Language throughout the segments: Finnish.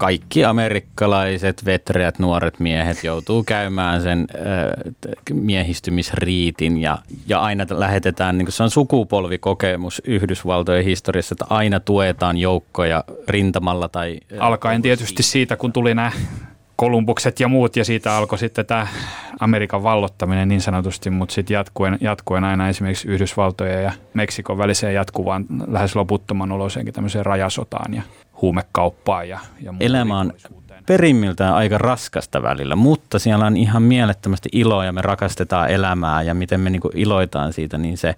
Kaikki amerikkalaiset vetreät nuoret miehet joutuu käymään sen miehistymisriitin ja, ja aina lähetetään, niin se on sukupolvikokemus Yhdysvaltojen historiassa, että aina tuetaan joukkoja rintamalla tai... Alkaen tietysti siitä, kun tuli nämä Kolumbukset ja muut ja siitä alkoi sitten tämä Amerikan vallottaminen niin sanotusti, mutta sitten jatkuen, jatkuen aina esimerkiksi Yhdysvaltojen ja Meksikon väliseen jatkuvaan lähes loputtoman oloiseenkin tämmöiseen rajasotaan ja huumekauppaan ja, ja Elämä on perimmiltään aika raskasta välillä, mutta siellä on ihan mielettömästi iloa ja me rakastetaan elämää ja miten me niinku iloitaan siitä, niin se,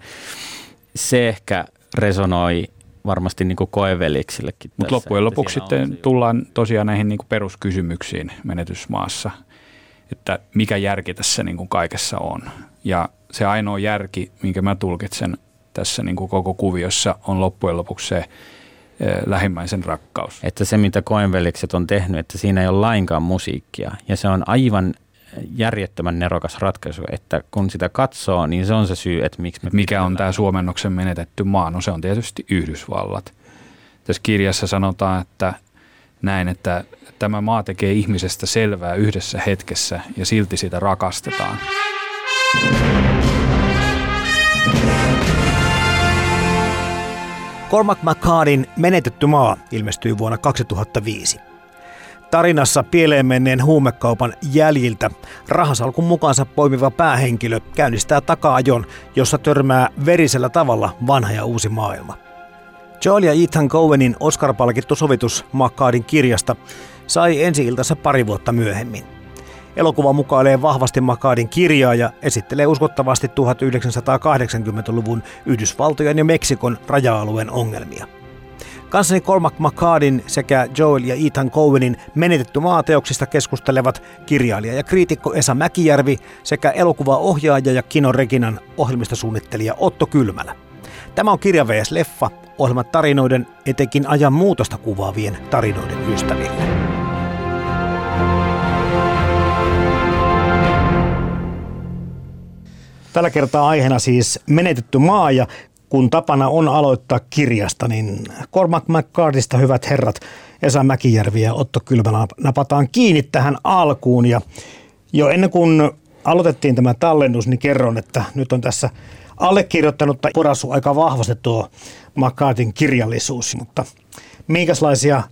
se ehkä resonoi varmasti niin koeveliksillekin. Mutta loppujen lopuksi sitten tullaan tosiaan näihin niin peruskysymyksiin menetysmaassa, että mikä järki tässä niin kaikessa on. Ja se ainoa järki, minkä mä tulkitsen tässä niin koko kuviossa, on loppujen lopuksi se lähimmäisen rakkaus. Että se, mitä koenvelikset on tehnyt, että siinä ei ole lainkaan musiikkia. Ja se on aivan järjettömän nerokas ratkaisu, että kun sitä katsoo, niin se on se syy, että miksi me... Mikä on tämä suomennoksen menetetty maa? No se on tietysti Yhdysvallat. Tässä kirjassa sanotaan, että näin, että tämä maa tekee ihmisestä selvää yhdessä hetkessä ja silti sitä rakastetaan. Cormac McCardin Menetetty maa ilmestyi vuonna 2005. Tarinassa pieleen menneen huumekaupan jäljiltä rahasalkun mukaansa poimiva päähenkilö käynnistää taka-ajon, jossa törmää verisellä tavalla vanha ja uusi maailma. Joel ja Ethan Cowenin Oscar-palkittu sovitus Makkaadin kirjasta sai ensi iltansa pari vuotta myöhemmin. Elokuva mukailee vahvasti Makadin kirjaa ja esittelee uskottavasti 1980-luvun Yhdysvaltojen ja Meksikon raja-alueen ongelmia. Kanssani Cormac McCardin sekä Joel ja Ethan Cowenin menetetty maateoksista keskustelevat kirjailija ja kriitikko Esa Mäkijärvi sekä elokuvaohjaaja ja Kino Reginan ohjelmistosuunnittelija Otto Kylmälä. Tämä on Kirja vs. Leffa, ohjelma tarinoiden, etenkin ajan muutosta kuvaavien tarinoiden ystäville. Tällä kertaa aiheena siis menetetty maa ja kun tapana on aloittaa kirjasta, niin Cormac McCartista hyvät herrat Esa Mäkijärvi ja Otto Kylmälä napataan kiinni tähän alkuun. Ja jo ennen kuin aloitettiin tämä tallennus, niin kerron, että nyt on tässä allekirjoittanutta porasu aika vahvasti tuo McCartin kirjallisuus, mutta minkälaisia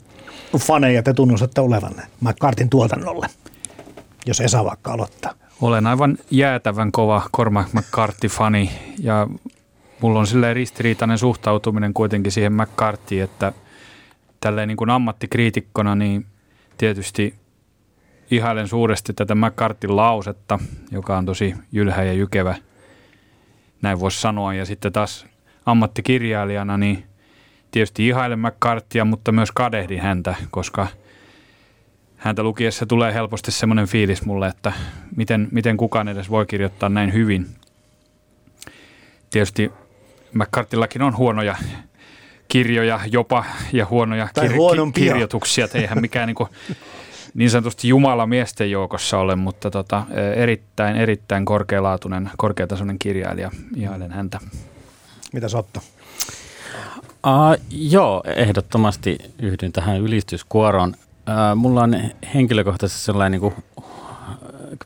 faneja te tunnustatte olevanne McCartin tuotannolle, jos Esa vaikka aloittaa? Olen aivan jäätävän kova Cormac McCarthy-fani ja mulla on silleen ristiriitainen suhtautuminen kuitenkin siihen McCarthyyn, että tälleen niin kuin ammattikriitikkona niin tietysti ihailen suuresti tätä McCarthin lausetta, joka on tosi jylhä ja jykevä, näin voisi sanoa. Ja sitten taas ammattikirjailijana niin tietysti ihailen McCarthyä, mutta myös kadehdin häntä, koska häntä lukiessa tulee helposti semmoinen fiilis mulle, että miten, miten kukaan edes voi kirjoittaa näin hyvin. Tietysti McCarthyllakin on huonoja kirjoja jopa ja huonoja kir- kirjoituksia. Et eihän mikään niin, kuin, niin sanotusti Jumala miesten joukossa ole, mutta tota, erittäin, erittäin korkealaatuinen, korkeatasoinen kirjailija. Ihailen häntä. Mitä Sotto? Uh, joo, ehdottomasti yhdyn tähän ylistyskuoroon. Uh, mulla on henkilökohtaisesti sellainen niin kuin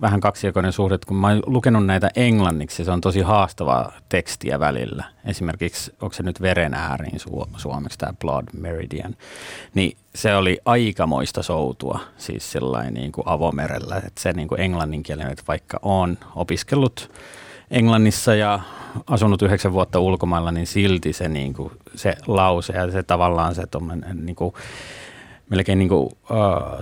vähän kaksijakoinen suhde, kun mä oon lukenut näitä englanniksi, se on tosi haastavaa tekstiä välillä. Esimerkiksi, onko se nyt veren ääriin su- suomeksi tämä Blood Meridian, niin se oli aikamoista soutua, siis sellainen niin kuin avomerellä, että se niin kuin englanninkielinen, että vaikka on opiskellut Englannissa ja asunut yhdeksän vuotta ulkomailla, niin silti se, niin kuin, se lause ja se tavallaan se niin kuin, melkein niin kuin,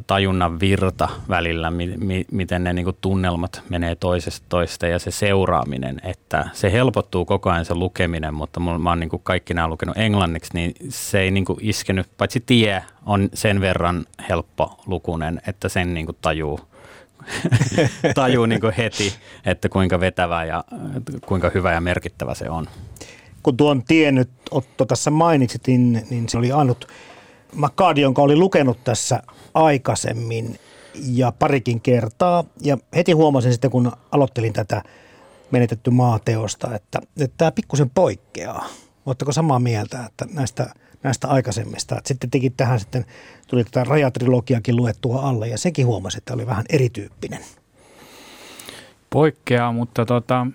tajunnan virta välillä, mi, mi, miten ne niin kuin tunnelmat menee toisesta toista ja se seuraaminen, että se helpottuu koko ajan se lukeminen, mutta mulla, mä oon niin kuin kaikki nämä lukenut englanniksi, niin se ei niin kuin iskenyt, paitsi tie on sen verran helppo lukunen, että sen niin kuin tajuu tajuu niin kuin heti, että kuinka vetävä ja kuinka hyvä ja merkittävä se on. Kun tuon tien nyt Otto tässä mainitsit, niin, niin se oli ainut McCarty, jonka oli lukenut tässä aikaisemmin ja parikin kertaa. Ja heti huomasin sitten, kun aloittelin tätä menetetty maateosta, että, että tämä pikkusen poikkeaa. Oletteko samaa mieltä, että näistä, näistä aikaisemmista? Että sitten teki tähän sitten, tuli tätä rajatrilogiakin luettua alle ja sekin huomasi, että oli vähän erityyppinen. Poikkeaa, mutta tota,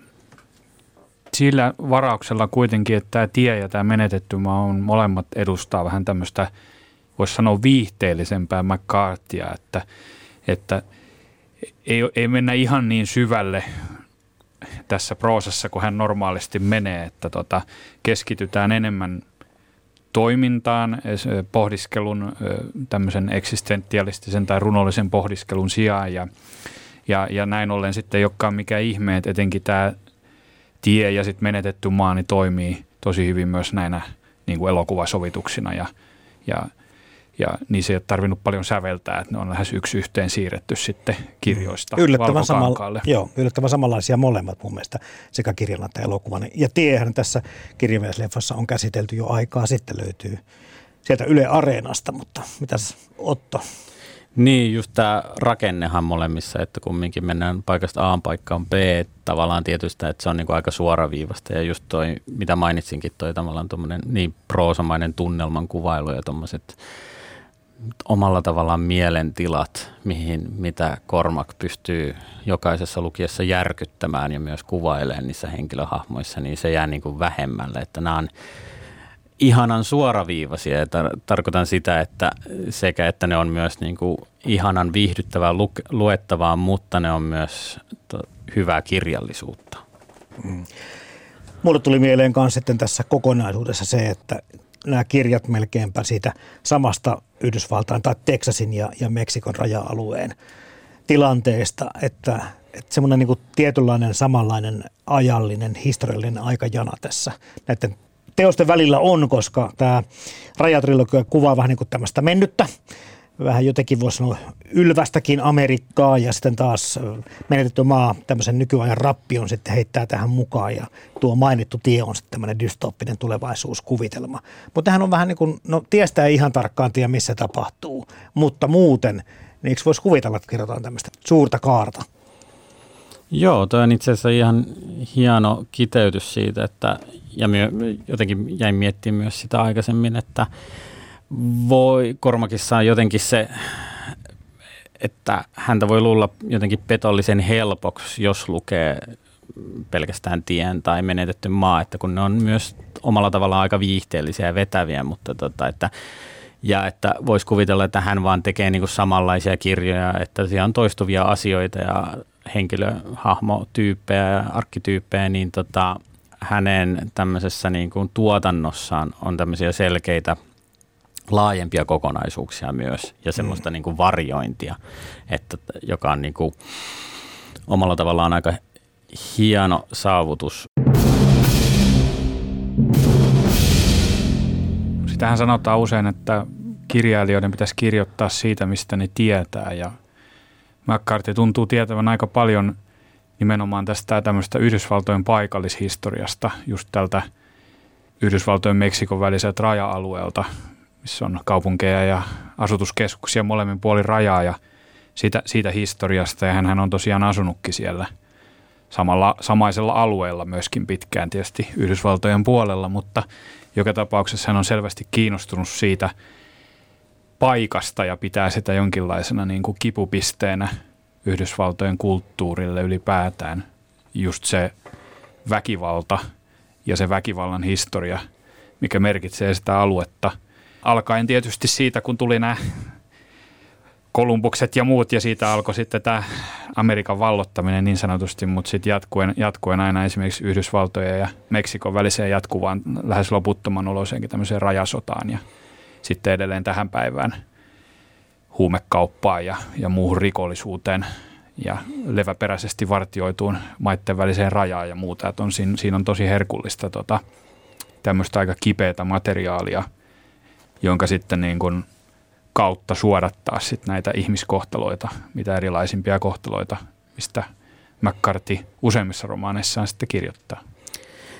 sillä varauksella kuitenkin, että tämä tie ja tämä menetetty maa on molemmat edustaa vähän tämmöistä – voisi sanoa viihteellisempää McCarthyä, että, että ei, ei mennä ihan niin syvälle tässä proosassa, kun hän normaalisti menee, että tota, keskitytään enemmän toimintaan, pohdiskelun, tämmöisen eksistentialistisen tai runollisen pohdiskelun sijaan ja, ja, ja näin ollen sitten ei olekaan mikään ihme, että etenkin tämä tie ja sitten menetetty maani toimii tosi hyvin myös näinä niin kuin elokuvasovituksina ja, ja ja niissä ei ole tarvinnut paljon säveltää, että ne on lähes yksi yhteen siirretty sitten kirjoista yllättävän, samalla, joo, yllättävän samanlaisia molemmat mun mielestä sekä kirjana että elokuvan. Ja tiehän tässä kirjamiesleffassa on käsitelty jo aikaa sitten löytyy sieltä Yle Areenasta, mutta mitäs Otto? Niin, just tämä rakennehan molemmissa, että kumminkin mennään paikasta A paikkaan B, tavallaan tietysti, että se on niinku aika suoraviivasta ja just toi, mitä mainitsinkin, toi tavallaan tuommoinen niin proosamainen tunnelman kuvailu ja tuommoiset omalla tavallaan mielentilat, mihin, mitä Kormak pystyy jokaisessa lukiessa järkyttämään ja myös kuvailemaan niissä henkilöhahmoissa, niin se jää niin kuin vähemmälle. Että nämä on ihanan suoraviivaisia ja tar- tarkoitan sitä, että sekä että ne on myös niin kuin ihanan viihdyttävää lu- luettavaa, mutta ne on myös to- hyvää kirjallisuutta. Mm. Mulle tuli mieleen myös sitten tässä kokonaisuudessa se, että nämä kirjat melkeinpä siitä samasta Yhdysvaltain tai Teksasin ja, ja Meksikon raja-alueen tilanteesta, että, että semmoinen niin tietynlainen samanlainen ajallinen, historiallinen aikajana tässä näiden teosten välillä on, koska tämä rajatrilogia kuvaa vähän niin kuin tämmöistä mennyttä vähän jotenkin voisi sanoa ylvästäkin Amerikkaa ja sitten taas menetetty maa tämmöisen nykyajan rappion sitten heittää tähän mukaan ja tuo mainittu tie on sitten tämmöinen dystooppinen tulevaisuuskuvitelma. Mutta tähän on vähän niin kuin, no tiestä ei ihan tarkkaan tiedä missä tapahtuu, mutta muuten, niin eikö voisi kuvitella, että kerrotaan tämmöistä suurta kaarta? Joo, toi on itse asiassa ihan hieno kiteytys siitä, että ja myö, jotenkin jäin miettimään myös sitä aikaisemmin, että voi Kormakissa jotenkin se, että häntä voi luulla jotenkin petollisen helpoksi, jos lukee pelkästään tien tai menetetty maa, että kun ne on myös omalla tavallaan aika viihteellisiä ja vetäviä, mutta tota, että ja että voisi kuvitella, että hän vaan tekee niin kuin samanlaisia kirjoja, että siellä on toistuvia asioita ja henkilöhahmotyyppejä ja arkkityyppejä, niin tota, hänen tämmöisessä niin kuin tuotannossaan on tämmöisiä selkeitä – laajempia kokonaisuuksia myös ja semmoista mm. niin kuin varjointia, että, joka on niin kuin omalla tavallaan aika hieno saavutus. Sitähän sanotaan usein, että kirjailijoiden pitäisi kirjoittaa siitä, mistä ne tietää ja McCarthy tuntuu tietävän aika paljon nimenomaan tästä tämmöistä Yhdysvaltojen paikallishistoriasta, just tältä Yhdysvaltojen Meksikon väliseltä raja-alueelta, missä on kaupunkeja ja asutuskeskuksia molemmin puolin rajaa ja siitä, siitä historiasta. Ja hän on tosiaan asunutkin siellä samalla, samaisella alueella myöskin pitkään tietysti Yhdysvaltojen puolella, mutta joka tapauksessa hän on selvästi kiinnostunut siitä paikasta ja pitää sitä jonkinlaisena niin kuin kipupisteenä Yhdysvaltojen kulttuurille ylipäätään. Just se väkivalta ja se väkivallan historia, mikä merkitsee sitä aluetta – alkaen tietysti siitä, kun tuli nämä Kolumbukset ja muut, ja siitä alkoi sitten tämä Amerikan vallottaminen niin sanotusti, mutta sitten jatkuen, jatkuen aina esimerkiksi Yhdysvaltojen ja Meksikon väliseen jatkuvaan lähes loputtoman oloiseenkin tämmöiseen rajasotaan, ja sitten edelleen tähän päivään huumekauppaan ja, ja muuhun rikollisuuteen ja leväperäisesti vartioituun maitten väliseen rajaan ja muuta. Että on, siinä, siinä on tosi herkullista tota, tämmöistä aika kipeätä materiaalia, jonka sitten niin kuin kautta suodattaa sit näitä ihmiskohtaloita, mitä erilaisimpia kohtaloita, mistä McCarthy useimmissa romaaneissaan sitten kirjoittaa.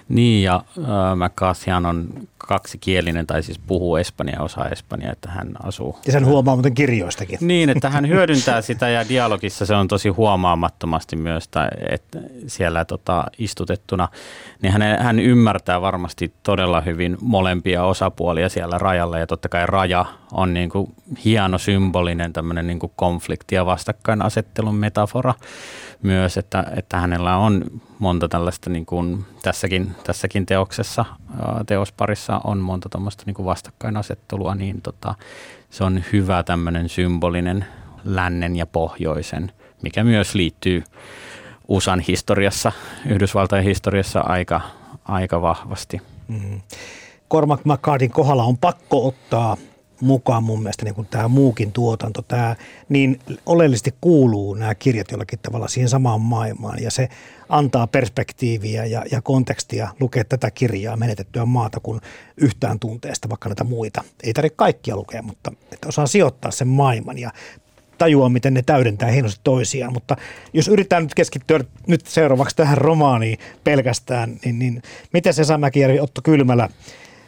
Niin, ja äh, McCarthyhan on kaksikielinen, tai siis puhuu espanjaa, osaa espanjaa, että hän asuu. Ja sen huomaa muuten kirjoistakin. Niin, että hän hyödyntää sitä, ja dialogissa se on tosi huomaamattomasti myös, tai, että siellä tota, istutettuna, niin hän, hän ymmärtää varmasti todella hyvin molempia osapuolia siellä rajalla, ja totta kai raja on niin kuin hieno symbolinen tämmöinen niin kuin konflikti- ja vastakkainasettelun metafora myös, että, että hänellä on monta tällaista niin kuin tässäkin, tässäkin teoksessa, teosparissa on monta tämmöistä niin kuin vastakkainasettelua, niin tota, se on hyvä tämmöinen symbolinen lännen ja pohjoisen, mikä myös liittyy USAn historiassa, Yhdysvaltain historiassa aika, aika vahvasti. Mm. Cormac McCartin kohdalla on pakko ottaa mukaan mun mielestä niin kuin tämä muukin tuotanto. Tämä niin oleellisesti kuuluu nämä kirjat jollakin tavalla siihen samaan maailmaan ja se antaa perspektiiviä ja, ja kontekstia lukea tätä kirjaa menetettyä maata kuin yhtään tunteesta, vaikka näitä muita. Ei tarvitse kaikkia lukea, mutta että osaa sijoittaa sen maailman ja tajua, miten ne täydentää hienosti toisiaan. Mutta jos yritetään nyt keskittyä nyt seuraavaksi tähän romaaniin pelkästään, niin, niin miten se Mäkijärvi, Otto Kylmälä,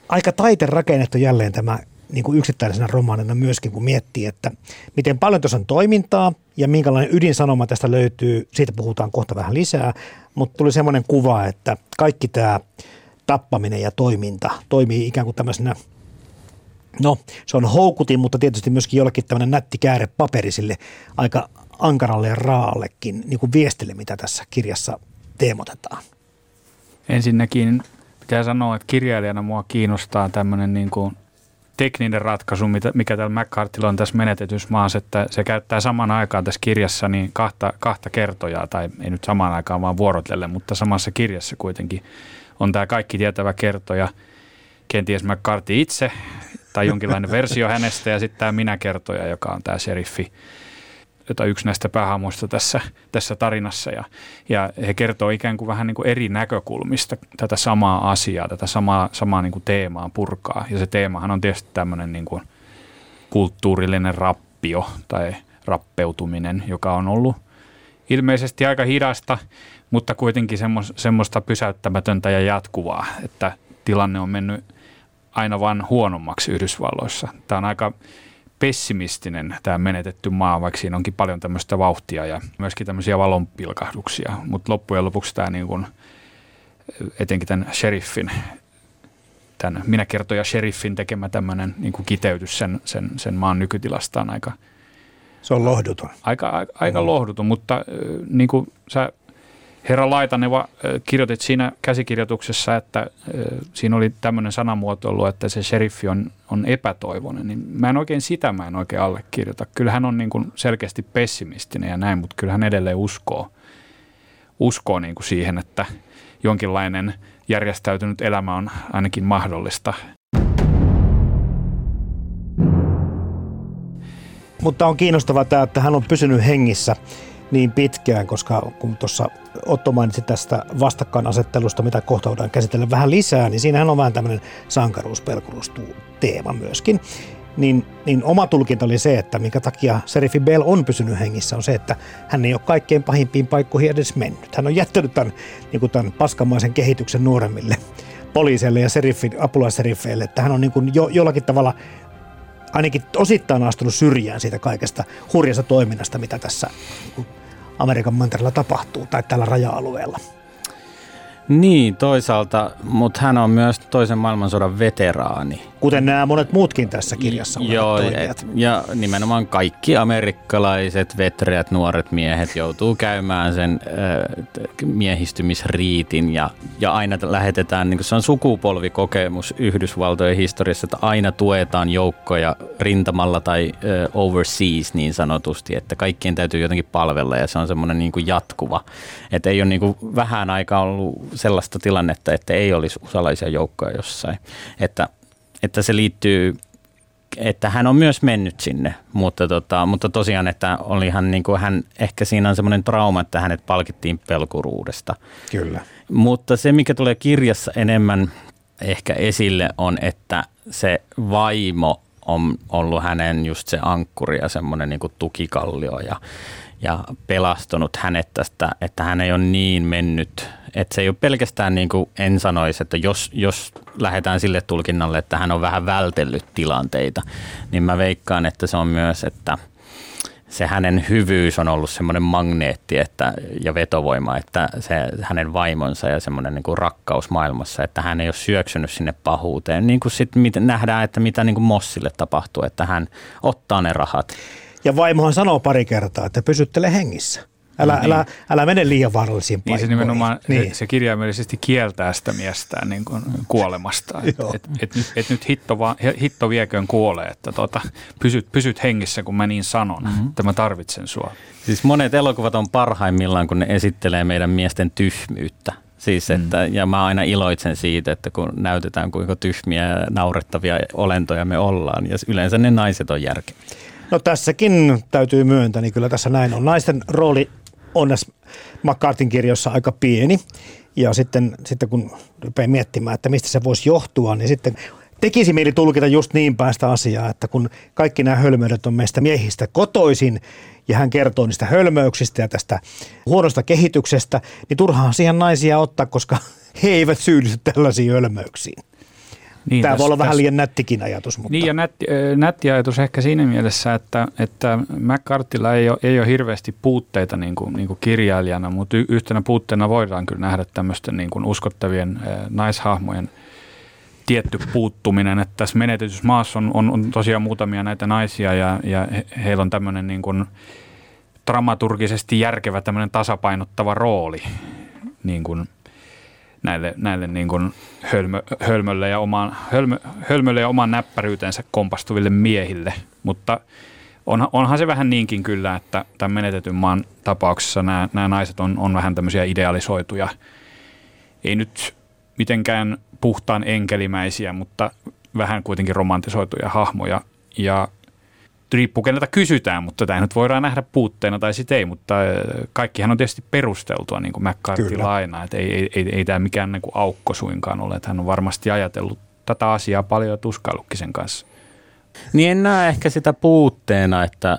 aika taiten rakennettu jälleen tämä niin kuin yksittäisenä romaanina myöskin, kun miettii, että miten paljon tuossa on toimintaa ja minkälainen ydinsanoma tästä löytyy, siitä puhutaan kohta vähän lisää, mutta tuli semmoinen kuva, että kaikki tämä tappaminen ja toiminta toimii ikään kuin tämmöisenä No, se on houkutin, mutta tietysti myöskin jollekin tämmöinen nätti kääre paperisille aika ankaralle ja raallekin niin kuin viestille, mitä tässä kirjassa teemotetaan. Ensinnäkin pitää sanoa, että kirjailijana mua kiinnostaa tämmöinen niin kuin tekninen ratkaisu, mikä täällä McCarthylla on tässä menetetyssä maassa, että se käyttää saman aikaan tässä kirjassa niin kahta, kahta kertojaa, tai ei nyt samaan aikaan vaan vuorotelle, mutta samassa kirjassa kuitenkin on tämä kaikki tietävä kertoja, kenties McCarthy itse tai jonkinlainen versio hänestä ja sitten tämä minä kertoja, joka on tämä sheriffi jota yksi näistä päähahmoista tässä, tässä tarinassa. Ja, ja he kertoo ikään kuin vähän niin kuin eri näkökulmista tätä samaa asiaa, tätä samaa, samaa niin kuin teemaa purkaa. Ja se teemahan on tietysti tämmöinen niin kuin kulttuurillinen rappio tai rappeutuminen, joka on ollut ilmeisesti aika hidasta, mutta kuitenkin semmoista pysäyttämätöntä ja jatkuvaa, että tilanne on mennyt aina vaan huonommaksi Yhdysvalloissa. Tämä on aika pessimistinen tämä menetetty maa, vaikka siinä onkin paljon tämmöistä vauhtia ja myöskin tämmöisiä valonpilkahduksia. Mutta loppujen lopuksi tämä niin kuin, etenkin tämän sheriffin, tämän minä kertoja sheriffin tekemä tämmöinen niin kuin kiteytys sen, sen, sen maan nykytilasta on aika... Se on lohduton. Aika, aika, aika mm. lohduton, mutta niin kuin sä Herra Laitaneva, kirjoitit siinä käsikirjoituksessa, että siinä oli tämmöinen sanamuotoilu, että se sheriffi on, on epätoivoinen, niin mä en oikein sitä mä en oikein allekirjoita. Kyllä hän on niin kuin selkeästi pessimistinen ja näin, mutta kyllä hän edelleen uskoo, uskoo niin kuin siihen, että jonkinlainen järjestäytynyt elämä on ainakin mahdollista. Mutta on kiinnostavaa tämä, että hän on pysynyt hengissä niin pitkään, koska kun tuossa Otto mainitsi tästä vastakkainasettelusta, mitä kohta voidaan käsitellä vähän lisää, niin siinähän on vähän tämmöinen teema myöskin. Niin, niin oma tulkinta oli se, että minkä takia Serifi Bell on pysynyt hengissä, on se, että hän ei ole kaikkein pahimpiin paikkoihin edes mennyt. Hän on jättänyt tämän, niin kuin tämän paskamaisen kehityksen nuoremmille poliiseille ja serifin, että hän on niin kuin jo, jollakin tavalla ainakin osittain astunut syrjään siitä kaikesta hurjasta toiminnasta, mitä tässä Amerikan mantereella tapahtuu tai tällä raja-alueella. Niin, toisaalta, mutta hän on myös toisen maailmansodan veteraani. Kuten nämä monet muutkin tässä kirjassa Joo, et, ja nimenomaan kaikki amerikkalaiset vetreät nuoret miehet joutuu käymään sen äh, miehistymisriitin ja, ja aina lähetetään, niin se on sukupolvikokemus Yhdysvaltojen historiassa, että aina tuetaan joukkoja rintamalla tai äh, overseas niin sanotusti, että kaikkien täytyy jotenkin palvella ja se on semmoinen niin kuin jatkuva. Että ei ole niin kuin vähän aikaa ollut sellaista tilannetta, että ei olisi usalaisia joukkoja jossain. Että, että se liittyy että hän on myös mennyt sinne, mutta, tota, mutta tosiaan, että olihan niin kuin hän, ehkä siinä on semmoinen trauma, että hänet palkittiin pelkuruudesta. Kyllä. Mutta se, mikä tulee kirjassa enemmän ehkä esille, on, että se vaimo on ollut hänen just se ankkuri ja semmoinen niin kuin tukikallio ja, ja pelastunut hänet tästä, että hän ei ole niin mennyt, että se ei ole pelkästään niin kuin en sanoisi, että jos, jos lähdetään sille tulkinnalle, että hän on vähän vältellyt tilanteita, niin mä veikkaan, että se on myös, että – se hänen hyvyys on ollut semmoinen magneetti että, ja vetovoima, että se hänen vaimonsa ja semmoinen niin kuin rakkaus maailmassa, että hän ei ole syöksynyt sinne pahuuteen. Niin kuin sitten nähdään, että mitä niin kuin Mossille tapahtuu, että hän ottaa ne rahat. Ja vaimohan sanoo pari kertaa, että pysyttele hengissä. Älä, no, niin. älä, älä mene liian vaarallisiin paikkoihin. Niin se nimenomaan, niin. se kirjaimellisesti kieltää sitä miestään niin kuin kuolemasta. Että et, et, et, et nyt hitto, va, hitto vieköön kuolee, että tota, pysyt, pysyt hengissä, kun mä niin sanon, mm-hmm. että mä tarvitsen sua. Siis monet elokuvat on parhaimmillaan, kun ne esittelee meidän miesten tyhmyyttä. Siis mm. että, mm. Ja mä aina iloitsen siitä, että kun näytetään kuinka tyhmiä ja naurettavia olentoja me ollaan. Ja yleensä ne naiset on järkeviä. No tässäkin täytyy myöntää, niin kyllä tässä näin on. Naisten rooli onnes McCartin kirjoissa aika pieni. Ja sitten, sitten kun rupeaa miettimään, että mistä se voisi johtua, niin sitten tekisi mieli tulkita just niin päästä asiaa, että kun kaikki nämä hölmöydet on meistä miehistä kotoisin ja hän kertoo niistä hölmöyksistä ja tästä huonosta kehityksestä, niin turhaan siihen naisia ottaa, koska he eivät syyllisty tällaisiin hölmöyksiin. Niin, Tämä voi olla vähän liian nättikin ajatus. Mutta. Niin ja nätti, nätti ajatus ehkä siinä mielessä, että, että McCartilla ei ole, ei ole hirveästi puutteita niin kuin, niin kuin kirjailijana, mutta yhtenä puutteena voidaan kyllä nähdä tämmöisten niin kuin uskottavien naishahmojen tietty puuttuminen, että tässä menetetyssä maassa on, on, on tosiaan muutamia näitä naisia ja, ja he, heillä on tämmöinen niin kuin dramaturgisesti järkevä tämmöinen tasapainottava rooli niin kuin – näille, näille niin kuin hölmö, hölmölle, ja omaan, hölmö, hölmölle ja oman näppäryytensä kompastuville miehille. Mutta on, onhan se vähän niinkin kyllä, että tämän menetetyn maan tapauksessa nämä, nämä naiset on, on vähän tämmöisiä idealisoituja, ei nyt mitenkään puhtaan enkelimäisiä, mutta vähän kuitenkin romantisoituja hahmoja. Ja riippuu keneltä kysytään, mutta tämä nyt voidaan nähdä puutteena tai sitten ei, mutta äh, kaikkihan on tietysti perusteltua, niin kuin McCarthy lainaa, että ei, ei, ei, ei tämä mikään niin kuin aukko suinkaan ole, että hän on varmasti ajatellut tätä asiaa paljon ja tuskaillutkin sen kanssa. Niin en näe ehkä sitä puutteena, että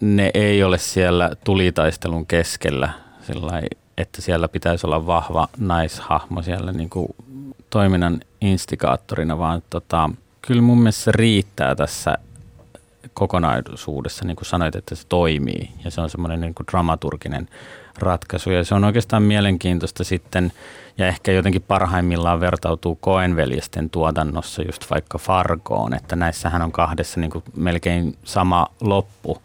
ne ei ole siellä tulitaistelun keskellä, sillä että siellä pitäisi olla vahva naishahmo siellä niin kuin toiminnan instikaattorina, vaan tota, kyllä mun mielestä se riittää tässä kokonaisuudessa, niin kuin sanoit, että se toimii. Ja se on semmoinen niin kuin dramaturginen ratkaisu. Ja se on oikeastaan mielenkiintoista sitten ja ehkä jotenkin parhaimmillaan vertautuu Koenveljesten tuotannossa just vaikka Fargoon, että näissähän on kahdessa niin kuin melkein sama loppu.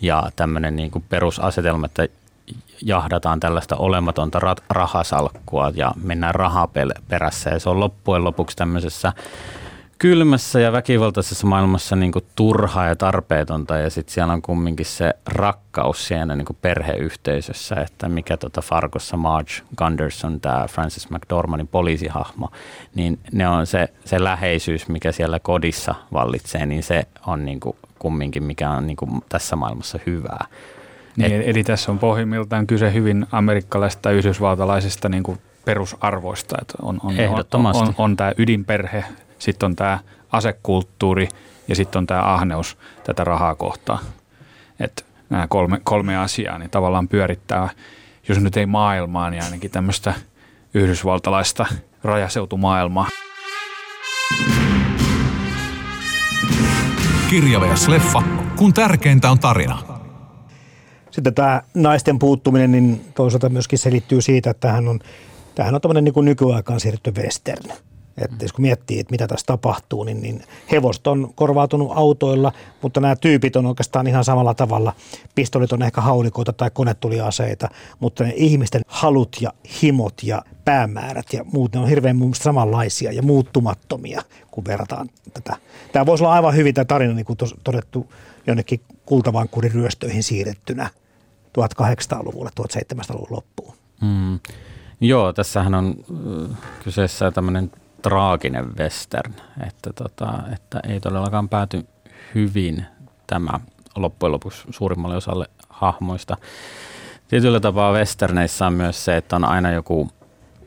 Ja tämmöinen niin kuin perusasetelma, että jahdataan tällaista olematonta rahasalkkua ja mennään rahaperässä ja se on loppujen lopuksi tämmöisessä kylmässä ja väkivaltaisessa maailmassa niin kuin turhaa ja tarpeetonta ja sitten siellä on kumminkin se rakkaus siinä niin kuin perheyhteisössä, että mikä tota Fargossa Marge Gunderson, tämä Francis McDormandin poliisihahmo, niin ne on se, se läheisyys, mikä siellä kodissa vallitsee, niin se on niin kuin kumminkin, mikä on niin kuin tässä maailmassa hyvää. Niin, Et, eli tässä on pohjimmiltaan kyse hyvin amerikkalaisesta ja yhdysvaltalaisesta niin kuin perusarvoista, että on, on, on, on, on tämä ydinperhe, sitten on tämä asekulttuuri ja sitten on tämä ahneus tätä rahaa kohtaan. Että nämä kolme, kolme asiaa niin tavallaan pyörittää, jos nyt ei maailmaa, niin ainakin tämmöistä yhdysvaltalaista rajaseutumaailmaa. Kirja vs. leffa, kun tärkeintä on tarina. Sitten tämä naisten puuttuminen, niin toisaalta myöskin selittyy siitä, että tämähän on, tämähän on tämmöinen niin nykyaikaan siirrytty western. Että jos kun miettii, että mitä tässä tapahtuu, niin, niin hevost on korvautunut autoilla, mutta nämä tyypit on oikeastaan ihan samalla tavalla. Pistolit on ehkä haulikoita tai konetuliaseita, mutta ne ihmisten halut ja himot ja päämäärät ja muut, ne on hirveän mun samanlaisia ja muuttumattomia, kun verrataan tätä. Tämä voisi olla aivan hyvin tämä tarina, niin kuin todettu, jonnekin kultavankurin ryöstöihin siirrettynä 1800-luvulle, 1700-luvun loppuun. Mm. Joo, tässähän on kyseessä tämmöinen traaginen western, että, tota, että ei todellakaan pääty hyvin tämä loppujen lopuksi suurimmalle osalle hahmoista. Tietyllä tapaa westerneissä on myös se, että on aina joku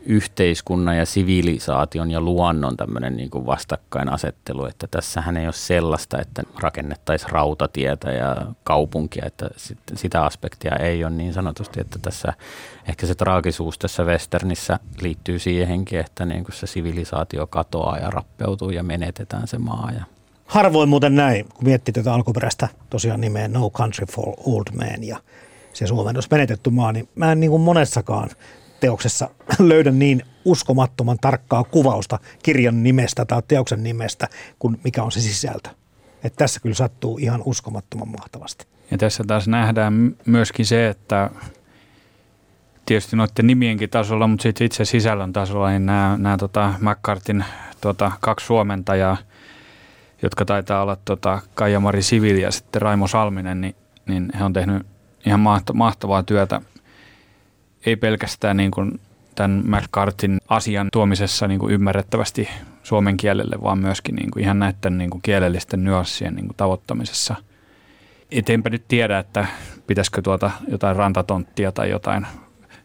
yhteiskunnan ja sivilisaation ja luonnon tämmöinen niin kuin vastakkainasettelu, että tässähän ei ole sellaista, että rakennettaisiin rautatietä ja kaupunkia, että sit, sitä aspektia ei ole niin sanotusti, että tässä ehkä se traagisuus tässä westernissä liittyy siihenkin, että niin kuin se sivilisaatio katoaa ja rappeutuu ja menetetään se maa ja Harvoin muuten näin, kun miettii tätä alkuperäistä tosiaan nimeä No Country for Old Men ja se suomennos menetetty maa, niin mä en niin kuin monessakaan teoksessa löydä niin uskomattoman tarkkaa kuvausta kirjan nimestä tai teoksen nimestä kuin mikä on se sisältö. Että tässä kyllä sattuu ihan uskomattoman mahtavasti. Ja tässä taas nähdään myöskin se, että tietysti noiden nimienkin tasolla, mutta sitten itse sisällön tasolla, niin nämä, nämä tota McCartin tota, kaksi suomentajaa, jotka taitaa olla tota, Kaija-Mari Sivili ja sitten Raimo Salminen, niin, niin he on tehnyt ihan mahtavaa työtä – ei pelkästään niin kuin tämän McCartin asian tuomisessa niin kuin ymmärrettävästi suomen kielelle, vaan myöskin niin kuin ihan näiden niin kuin kielellisten nyanssien niin kuin tavoittamisessa. Et enpä nyt tiedä, että pitäisikö tuota jotain rantatonttia tai jotain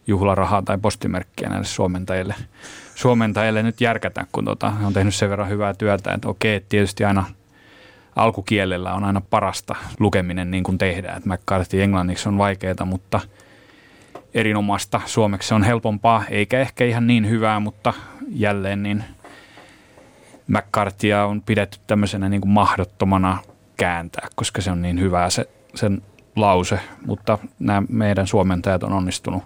juhlarahaa tai postimerkkiä näille suomentajille, suomentajille nyt järkätä, kun tota, on tehnyt sen verran hyvää työtä, että okei, tietysti aina alkukielellä on aina parasta lukeminen niin kuin tehdään, että McCarthy englanniksi on vaikeaa, mutta – erinomaista. Suomeksi se on helpompaa, eikä ehkä ihan niin hyvää, mutta jälleen niin McCarthyä on pidetty tämmöisenä niin kuin mahdottomana kääntää, koska se on niin hyvää se, sen lause, mutta nämä meidän suomentajat on onnistunut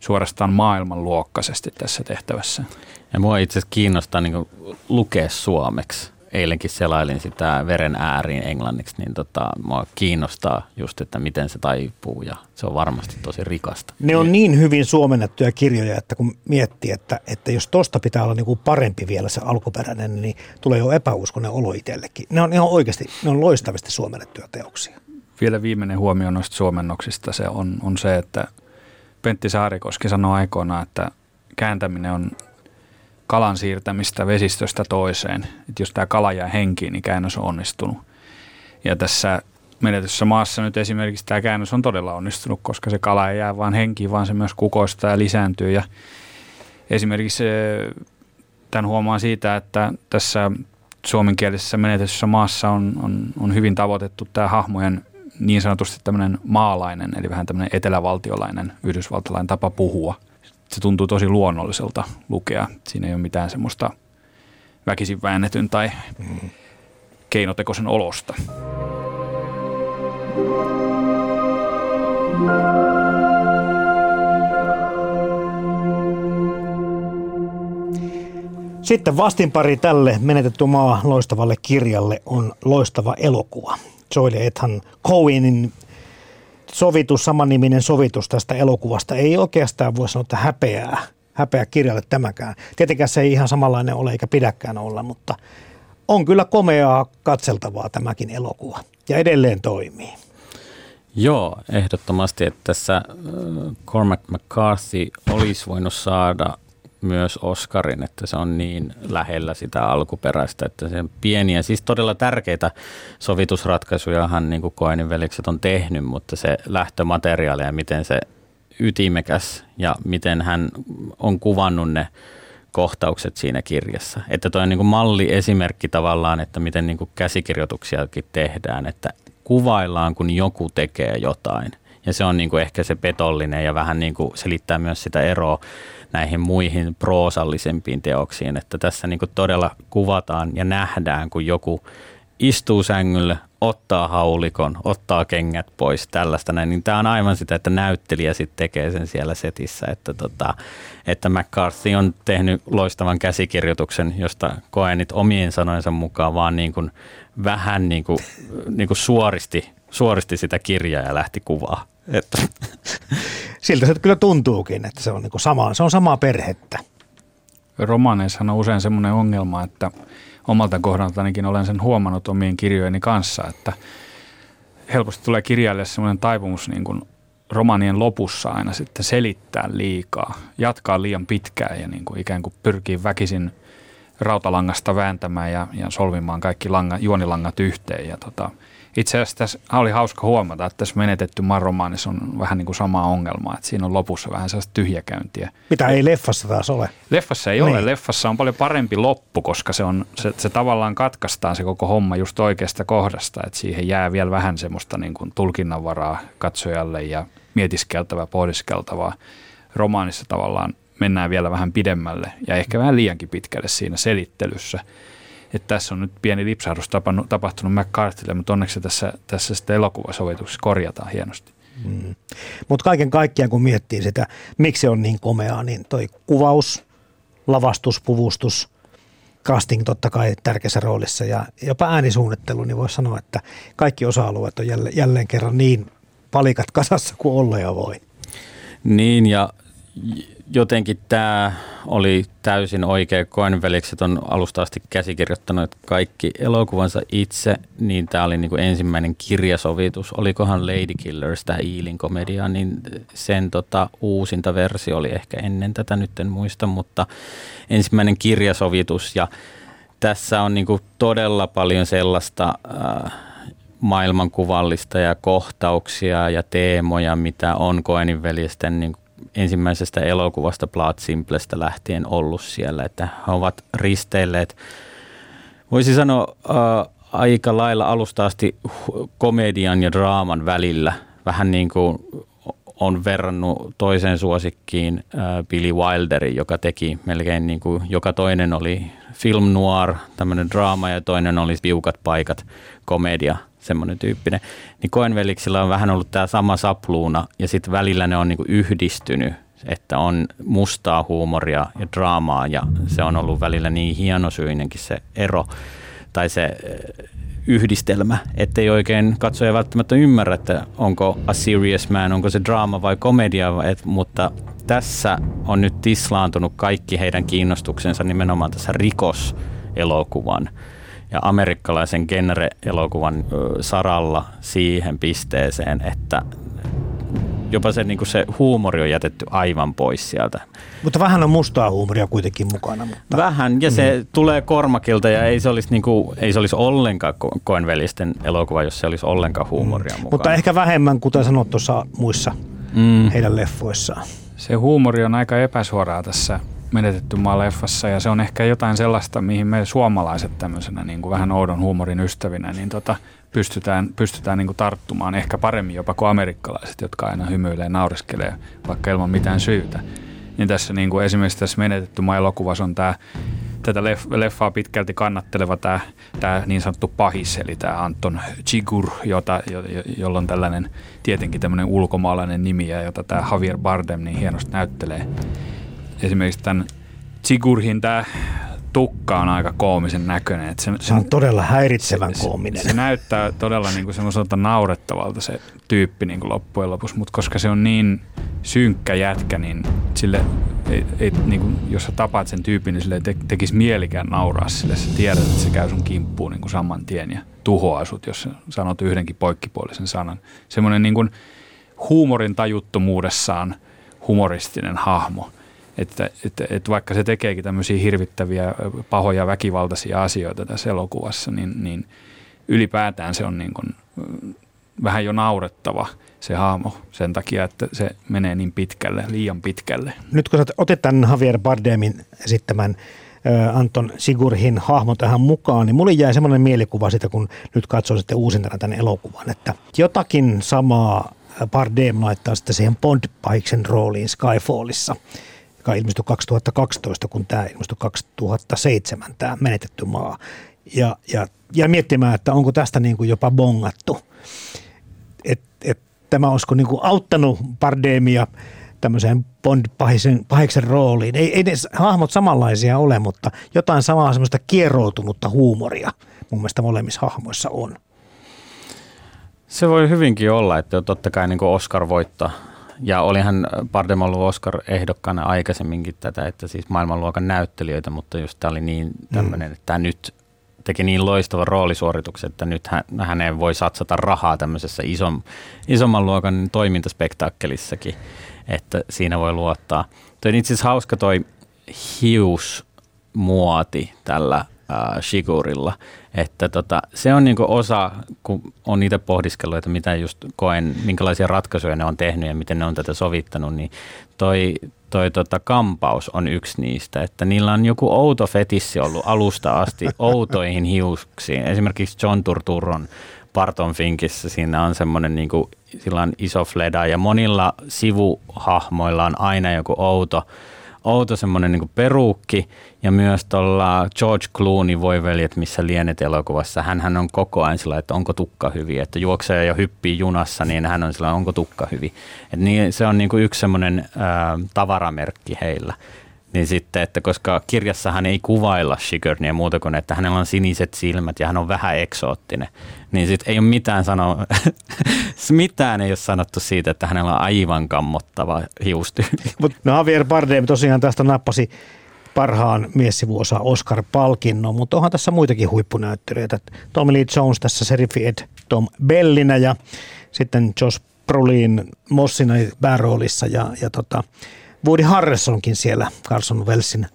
suorastaan maailmanluokkaisesti tässä tehtävässä. Ja mua itse asiassa kiinnostaa niin lukea suomeksi eilenkin selailin sitä veren ääriin englanniksi, niin tota, mua kiinnostaa just, että miten se taipuu ja se on varmasti tosi rikasta. Ne on niin hyvin suomennettuja kirjoja, että kun miettii, että, että jos tosta pitää olla niin kuin parempi vielä se alkuperäinen, niin tulee jo epäuskonen olo itsellekin. Ne on ihan oikeasti, ne on loistavasti suomennettuja teoksia. Vielä viimeinen huomio noista suomennoksista se on, on se, että Pentti Saarikoski sanoi aikoinaan, että kääntäminen on kalan siirtämistä vesistöstä toiseen. Että jos tämä kala jää henkiin, niin käännös on onnistunut. Ja tässä menetyssä maassa nyt esimerkiksi tämä käännös on todella onnistunut, koska se kala ei jää vain henkiin, vaan se myös kukoistaa ja lisääntyy. Ja esimerkiksi tämän huomaa siitä, että tässä suomenkielisessä menetyssä maassa on, on, on hyvin tavoitettu tämä hahmojen niin sanotusti tämmöinen maalainen, eli vähän tämmöinen etelävaltiolainen yhdysvaltalainen tapa puhua – se tuntuu tosi luonnolliselta lukea. Siinä ei ole mitään semmoista väkisin väännetyn tai keinotekoisen olosta. Sitten vastinpari tälle menetetty maa loistavalle kirjalle on loistava elokuva. Joyle Ethan Coenin sovitus, samanniminen sovitus tästä elokuvasta ei oikeastaan voi sanoa, että häpeää, häpeää kirjalle tämäkään. Tietenkään se ei ihan samanlainen ole eikä pidäkään olla, mutta on kyllä komeaa katseltavaa tämäkin elokuva ja edelleen toimii. Joo, ehdottomasti, että tässä Cormac McCarthy olisi voinut saada myös Oscarin, että se on niin lähellä sitä alkuperäistä, että se on pieniä, siis todella tärkeitä sovitusratkaisujahan niin kuin Koenin velikset on tehnyt, mutta se lähtömateriaali ja miten se ytimekäs ja miten hän on kuvannut ne kohtaukset siinä kirjassa. Että toi on niin kuin malliesimerkki tavallaan, että miten niin kuin käsikirjoituksiakin tehdään, että kuvaillaan, kun joku tekee jotain. Ja se on niin kuin ehkä se petollinen ja vähän niin kuin selittää myös sitä eroa näihin muihin proosallisempiin teoksiin, että tässä niin todella kuvataan ja nähdään, kun joku istuu sängylle, ottaa haulikon, ottaa kengät pois, tällaista näin, niin tämä on aivan sitä, että näyttelijä sitten tekee sen siellä setissä, että, tota, että McCarthy on tehnyt loistavan käsikirjoituksen, josta koenit omien sanojensa mukaan vaan niin kuin vähän niin kuin, niin kuin suoristi, suoristi sitä kirjaa ja lähti kuvaa. Että. Siltä se kyllä tuntuukin, että se on, niin sama, se on samaa perhettä. Romaneissa on usein semmoinen ongelma, että omalta kohdalta ainakin olen sen huomannut omien kirjojeni kanssa, että helposti tulee kirjailijalle semmoinen taipumus niin kuin romanien lopussa aina sitten selittää liikaa, jatkaa liian pitkään ja niin kuin ikään kuin pyrkii väkisin rautalangasta vääntämään ja, ja solvimaan kaikki langa, juonilangat yhteen. Ja tota, itse asiassa tässä oli hauska huomata, että tässä menetetty marromaanissa on vähän niin kuin sama ongelma, että siinä on lopussa vähän sellaista tyhjäkäyntiä. Mitä ei leffassa taas ole? Leffassa ei niin. ole. Leffassa on paljon parempi loppu, koska se, on, se, se tavallaan katkaistaan se koko homma just oikeasta kohdasta, että siihen jää vielä vähän semmoista niin kuin tulkinnanvaraa katsojalle ja mietiskeltävää, pohdiskeltavaa. Romaanissa tavallaan mennään vielä vähän pidemmälle ja ehkä vähän liiankin pitkälle siinä selittelyssä – että tässä on nyt pieni lipsahdus tapahtunut McCarthylle, mutta onneksi tässä, tässä sitten elokuvasovituksessa korjataan hienosti. Mm. Mutta kaiken kaikkiaan kun miettii sitä, miksi se on niin komeaa, niin toi kuvaus, lavastus, puvustus, casting totta kai tärkeässä roolissa ja jopa äänisuunnittelu, niin voisi sanoa, että kaikki osa-alueet on jälleen, jälleen kerran niin palikat kasassa kuin olla ja voi. Niin ja jotenkin tämä oli täysin oikea. Koenvelikset on alusta asti käsikirjoittanut kaikki elokuvansa itse, niin tämä oli niinku ensimmäinen kirjasovitus. Olikohan Lady Killers, tämä Iilin komedia, niin sen tota, uusinta versio oli ehkä ennen tätä, nyt en muista, mutta ensimmäinen kirjasovitus ja tässä on niinku todella paljon sellaista äh, maailmankuvallista ja kohtauksia ja teemoja, mitä on Koenin veljesten niin ensimmäisestä elokuvasta Blood Simplestä lähtien ollut siellä, että he ovat risteilleet, voisi sanoa äh, aika lailla alusta asti komedian ja draaman välillä, vähän niin kuin on verrannut toiseen suosikkiin äh, Billy Wilderin, joka teki melkein niin kuin joka toinen oli film noir, tämmöinen draama ja toinen oli piukat paikat, komedia semmoinen tyyppinen. Niin Koenveliksillä on vähän ollut tämä sama sapluuna ja sitten välillä ne on niinku yhdistynyt, että on mustaa huumoria ja draamaa ja se on ollut välillä niin hienosyinenkin se ero tai se eh, yhdistelmä, ettei oikein katsoja välttämättä ymmärrä, että onko A Serious Man, onko se draama vai komedia, et, mutta tässä on nyt tislaantunut kaikki heidän kiinnostuksensa nimenomaan tässä rikoselokuvan ja amerikkalaisen genre-elokuvan saralla siihen pisteeseen, että jopa se, niin se huumori on jätetty aivan pois sieltä. Mutta vähän on mustaa huumoria kuitenkin mukana. Mutta. Vähän, ja se mm. tulee Kormakilta, ja ei se olisi, niin kuin, ei se olisi ollenkaan koenvelisten elokuva, jos se olisi ollenkaan huumoria mm. mukana. Mutta ehkä vähemmän, kuten sanot tuossa muissa mm. heidän leffoissaan. Se huumori on aika epäsuoraa tässä menetetty maa leffassa ja se on ehkä jotain sellaista, mihin me suomalaiset tämmöisenä niin kuin vähän oudon huumorin ystävinä niin tota, pystytään, pystytään niin kuin tarttumaan ehkä paremmin jopa kuin amerikkalaiset, jotka aina hymyilee ja nauriskelee vaikka ilman mitään syytä. Niin tässä niin kuin esimerkiksi tässä menetetty maa elokuvassa on tämä tätä leffaa pitkälti kannatteleva tämä, tämä niin sanottu pahis, eli tämä Anton Chigur, jota, jo, jo, jolla on tällainen tietenkin tämmöinen ulkomaalainen nimi ja jota tämä Javier Bardem niin hienosti näyttelee esimerkiksi tämän Sigurhin tämä tukka on aika koomisen näköinen. Että se, se, on todella häiritsevän se, koominen. Se, se näyttää todella niin kuin semmoiselta naurettavalta se tyyppi niin kuin loppujen lopuksi, mutta koska se on niin synkkä jätkä, niin sille ei, ei, niin kuin, jos sä tapaat sen tyypin, niin sille ei te, tekisi mielikään nauraa sille. Sä tiedät, että se käy sun kimppuun niin kuin saman tien ja tuhoaa sut, jos sanot yhdenkin poikkipuolisen sanan. Semmoinen niin kuin huumorin tajuttomuudessaan humoristinen hahmo – että, että, että vaikka se tekeekin tämmöisiä hirvittäviä, pahoja, väkivaltaisia asioita tässä elokuvassa, niin, niin ylipäätään se on niin kuin vähän jo naurettava se hahmo sen takia, että se menee niin pitkälle, liian pitkälle. Nyt kun otet tämän Javier Bardemin esittämän Anton Sigurhin hahmo tähän mukaan, niin mulle jäi semmoinen mielikuva siitä, kun nyt katsoo sitten uusintana tämän elokuvan, että jotakin samaa Bardem laittaa sitten siihen Bond-pahiksen rooliin Skyfallissa – joka ilmestyi 2012, kun tämä ilmestyi 2007, tämä menetetty maa. Ja, ja, ja miettimään, että onko tästä niin kuin jopa bongattu. Et, et, tämä olisiko niin kuin auttanut Bardemia tämmöiseen Bond-pahiksen rooliin. Ei, ei ne hahmot samanlaisia ole, mutta jotain samaa semmoista kieroutunutta huumoria mun mielestä molemmissa hahmoissa on. Se voi hyvinkin olla, että totta kai niin Oscar voittaa ja olihan Bardem ollut Oscar-ehdokkaana aikaisemminkin tätä, että siis maailmanluokan näyttelijöitä, mutta just tämä oli niin tämmöinen, mm. että tämä nyt teki niin loistava roolisuorituksen, että nyt hän, häneen voi satsata rahaa tämmöisessä ison, isomman luokan toimintaspektaakkelissakin, että siinä voi luottaa. Toi itse asiassa hauska toi hius muoti tällä äh, Shigurilla. Että tota, se on niinku osa, kun on niitä pohdiskellut, että mitä just koen, minkälaisia ratkaisuja ne on tehnyt ja miten ne on tätä sovittanut, niin toi, toi tota, kampaus on yksi niistä, että niillä on joku outo fetissi ollut alusta asti outoihin hiuksiin. Esimerkiksi John Turturron Barton Finkissä siinä on semmoinen niin kuin, sillä on iso fleda ja monilla sivuhahmoilla on aina joku outo, outo semmoinen niin peruukki ja myös tuolla George Clooney voi veljet, missä lienet elokuvassa, hän on koko ajan sillä, että onko tukka hyvin, että juoksee ja hyppii junassa, niin hän on sillä, onko tukka hyvin. Et niin, se on niin kuin yksi semmoinen ää, tavaramerkki heillä. Niin sitten, että koska kirjassahan ei kuvailla Shigernia muuta kuin, että hänellä on siniset silmät ja hän on vähän eksoottinen, niin sitten ei ole mitään sanoa, mitään ei ole sanottu siitä, että hänellä on aivan kammottava hiustyyli. Mutta no Javier Bardem tosiaan tästä nappasi parhaan miessivuosa Oscar-palkinnon, mutta onhan tässä muitakin huippunäyttelijöitä. Tommy Lee Jones tässä Seriffi Ed Tom Bellinä ja sitten Josh Brolin Mossina pääroolissa ja, ja tota, Woody Harrisonkin siellä Carson Wellsin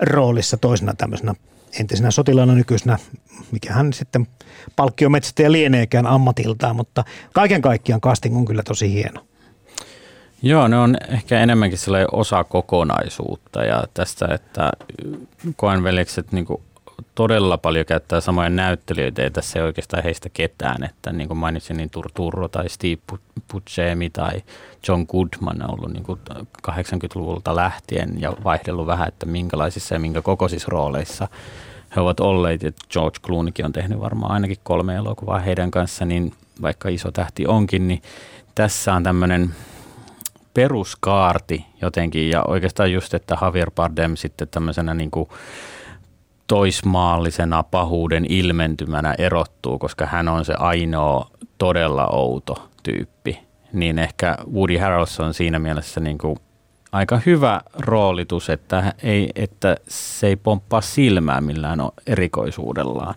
roolissa toisena tämmöisenä entisenä sotilaana nykyisenä, mikä hän sitten palkkiometsästäjä lieneekään ammatiltaan, mutta kaiken kaikkiaan casting on kyllä tosi hieno. Joo, ne on ehkä enemmänkin sellainen osa kokonaisuutta ja tästä, että koen velikset niin todella paljon käyttää samoja näyttelijöitä, ei tässä oikeastaan heistä ketään, että niin kuin mainitsin, niin Turturro tai Steve Buscemi tai John Goodman on ollut niin kuin 80-luvulta lähtien ja vaihdellut vähän, että minkälaisissa ja minkä kokoisissa rooleissa he ovat olleet, että George Clooneykin on tehnyt varmaan ainakin kolme elokuvaa heidän kanssa, niin vaikka iso tähti onkin, niin tässä on tämmöinen peruskaarti jotenkin ja oikeastaan just, että Javier Bardem sitten tämmöisenä niin kuin toismaallisena pahuuden ilmentymänä erottuu, koska hän on se ainoa todella outo tyyppi, niin ehkä Woody Harrelson on siinä mielessä niin kuin aika hyvä roolitus, että, ei, että se ei pomppaa silmää millään erikoisuudellaan.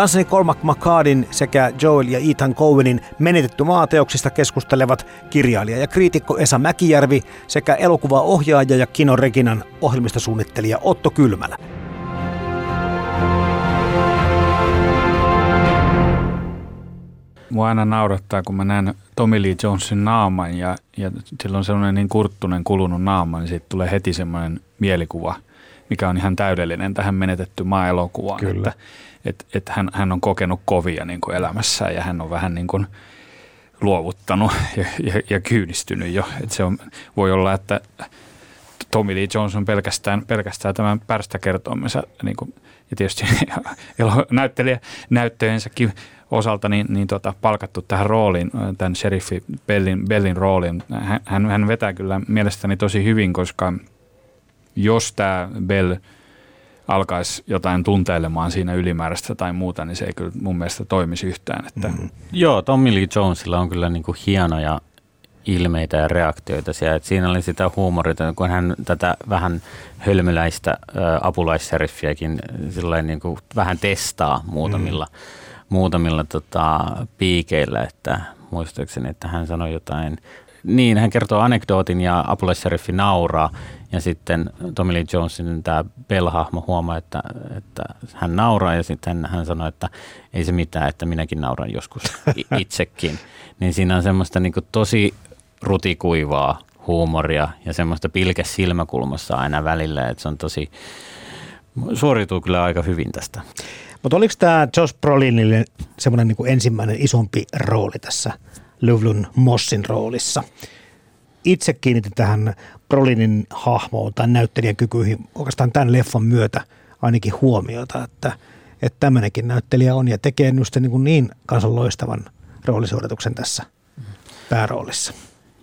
Kanssani Colmac McCardin sekä Joel ja Ethan Cowenin menetetty maateoksista keskustelevat kirjailija ja kriitikko Esa Mäkijärvi sekä elokuvaohjaaja ja Kino Reginan ohjelmistosuunnittelija Otto Kylmälä. Mua aina naurattaa, kun mä näen Tommy Lee Jonesin naaman ja, ja sillä on sellainen niin kurttunen kulunut naama, niin siitä tulee heti semmoinen mielikuva, mikä on ihan täydellinen tähän menetetty maa-elokuvaan. Kyllä. Että, että, että hän, hän on kokenut kovia niin kuin elämässään ja hän on vähän niin kuin luovuttanut ja, ja, ja kyynistynyt jo. Että se on, voi olla, että Tommy Lee Jones on pelkästään, pelkästään tämän pärstäkertoimensa niin kuin, ja tietysti näyttelijä näyttöjensäkin osalta niin, niin tota, palkattu tähän rooliin, tämän sheriffi Bellin, Bellin rooliin. Hän, hän vetää kyllä mielestäni tosi hyvin, koska jos tämä Bell – alkaisi jotain tunteilemaan siinä ylimääräistä tai muuta, niin se ei kyllä mun mielestä toimisi yhtään. Että. Mm. Joo, Tommy Lee Jonesilla on kyllä niin kuin hienoja ilmeitä ja reaktioita siellä. Että siinä oli sitä huumoria, kun hän tätä vähän hölmöläistä apulaisseriffiäkin niin kuin vähän testaa muutamilla, mm. muutamilla tota, piikeillä, että muistaakseni, että hän sanoi jotain niin, hän kertoo anekdootin ja apulaisseriffi nauraa ja sitten Tommy Lee Jonesin tämä Bell-hahmo huomaa, että, että hän nauraa ja sitten hän sanoo, että ei se mitään, että minäkin nauran joskus itsekin. niin siinä on semmoista niin tosi rutikuivaa huumoria ja semmoista pilke silmäkulmassa aina välillä, että se on tosi, suorituu kyllä aika hyvin tästä. Mutta oliko tämä Josh Brolinille semmoinen niin ensimmäinen isompi rooli tässä Luvlun Mossin roolissa? Itse kiinnitin tähän Brolinin hahmoon tai näyttelijän kykyihin oikeastaan tämän leffan myötä ainakin huomiota, että, että tämmöinenkin näyttelijä on ja tekee just niin, kuin niin kansan loistavan roolisuorituksen tässä pääroolissa.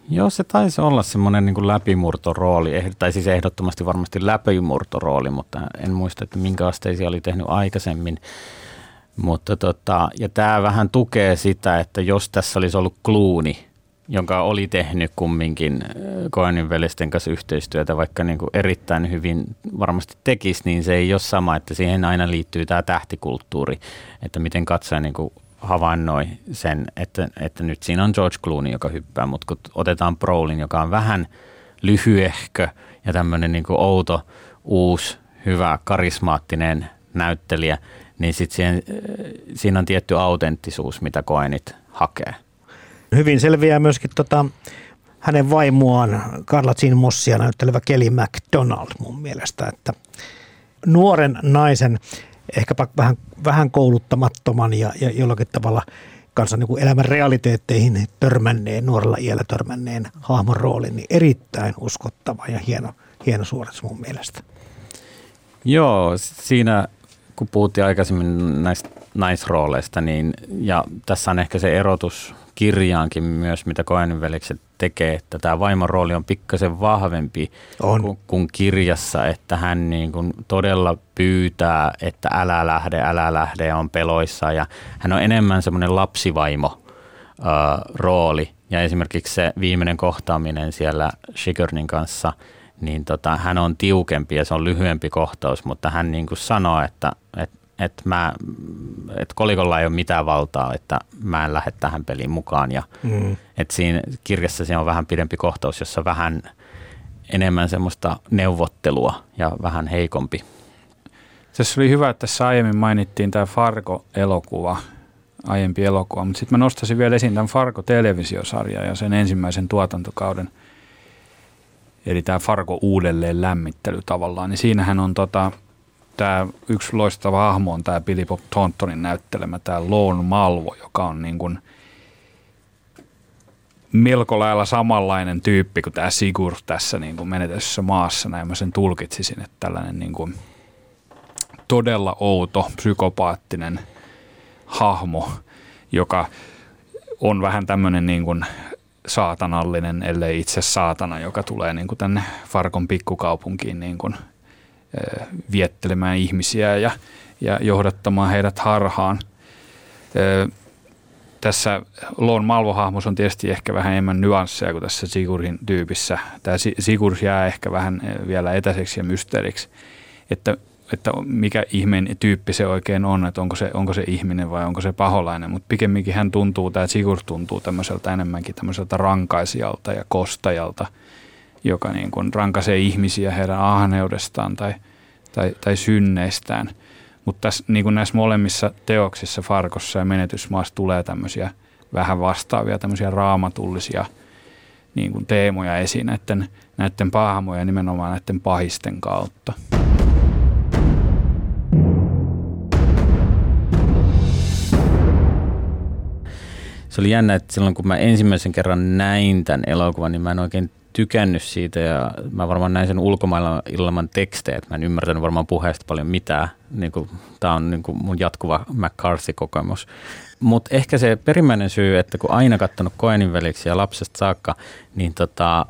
Joo, se taisi olla semmoinen niin läpimurtorooli, tai siis ehdottomasti varmasti läpimurtorooli, mutta en muista, että minkä asteisia oli tehnyt aikaisemmin. Mutta tota, ja tämä vähän tukee sitä, että jos tässä olisi ollut kluuni, jonka oli tehnyt kumminkin Koenin äh, velisten kanssa yhteistyötä, vaikka niin kuin erittäin hyvin varmasti tekisi, niin se ei ole sama, että siihen aina liittyy tämä tähtikulttuuri, että miten katsoja niin kuin havainnoi sen, että, että nyt siinä on George Clooney, joka hyppää, mutta kun otetaan Brolin, joka on vähän lyhyehkö ja tämmöinen niin outo, uusi, hyvä, karismaattinen näyttelijä, niin sit siihen, siinä on tietty autenttisuus, mitä koenit hakee. Hyvin selviää myöskin tota, hänen vaimoaan Karla Jean Mossia näyttelevä Kelly McDonald mun mielestä, että nuoren naisen ehkäpä vähän, vähän kouluttamattoman ja, ja jollakin tavalla kanssa niin elämän realiteetteihin törmänneen, nuorella iällä törmänneen hahmon roolin, niin erittäin uskottava ja hieno, hieno suoritus mun mielestä. Joo, siinä kun puhuttiin aikaisemmin näistä naisrooleista, niin, ja tässä on ehkä se erotus kirjaankin myös, mitä Koenvelikset tekee, että tämä vaimon rooli on pikkasen vahvempi on. Kuin, kuin kirjassa, että hän niin kuin todella pyytää, että älä lähde, älä lähde ja on peloissa ja hän on enemmän semmoinen lapsivaimo äh, rooli ja esimerkiksi se viimeinen kohtaaminen siellä Shigernin kanssa, niin tota, hän on tiukempi ja se on lyhyempi kohtaus, mutta hän niin kuin sanoo, että, että että, mä, että kolikolla ei ole mitään valtaa, että mä en lähde tähän peliin mukaan. Ja, mm. että siinä kirjassa siinä on vähän pidempi kohtaus, jossa vähän enemmän semmoista neuvottelua ja vähän heikompi. Tässä oli hyvä, että tässä aiemmin mainittiin tämä Fargo-elokuva, aiempi elokuva, mutta sitten mä nostaisin vielä esiin tämän Fargo-televisiosarja ja sen ensimmäisen tuotantokauden, eli tämä Fargo uudelleen lämmittely tavallaan, niin siinähän on tota, tämä yksi loistava hahmo on tämä Billy Bob Thorntonin näyttelemä, tämä Lone Malvo, joka on niin kuin melko lailla samanlainen tyyppi kuin tämä Sigurd tässä niin kuin menetyssä maassa. Näin mä sen tulkitsisin, että tällainen niin kuin todella outo, psykopaattinen hahmo, joka on vähän tämmöinen niin kuin saatanallinen, ellei itse saatana, joka tulee niin kuin tänne Farkon pikkukaupunkiin niin kuin – viettelemään ihmisiä ja, ja johdattamaan heidät harhaan. Tässä Lon Malvo-hahmos on tietysti ehkä vähän enemmän nyansseja kuin tässä Sigurin tyypissä. Tämä Sigur jää ehkä vähän vielä etäiseksi ja mysteeriksi, että, että mikä ihmeen tyyppi se oikein on, että onko se, onko se ihminen vai onko se paholainen. Mutta pikemminkin hän tuntuu, tämä Sigur tuntuu tämmöiseltä enemmänkin tämmöiseltä rankaisijalta ja kostajalta – joka niin kuin rankaisee ihmisiä heidän ahneudestaan tai, tai, tai synneistään. Mutta tässä, niin kuin näissä molemmissa teoksissa, Farkossa ja Menetysmaassa tulee tämmöisiä vähän vastaavia tämmöisiä raamatullisia niin kuin teemoja esiin näiden, näiden pahamoja nimenomaan näiden pahisten kautta. Se oli jännä, että silloin kun mä ensimmäisen kerran näin tämän elokuvan, niin mä en oikein tykännyt siitä ja mä varmaan näin sen ulkomailla ilman tekstejä, että mä en ymmärtänyt varmaan puheesta paljon mitään. Niin tää on niin kuin mun jatkuva McCarthy-kokemus. Mutta ehkä se perimmäinen syy, että kun aina katsonut Koenin ja lapsesta saakka, niin tota,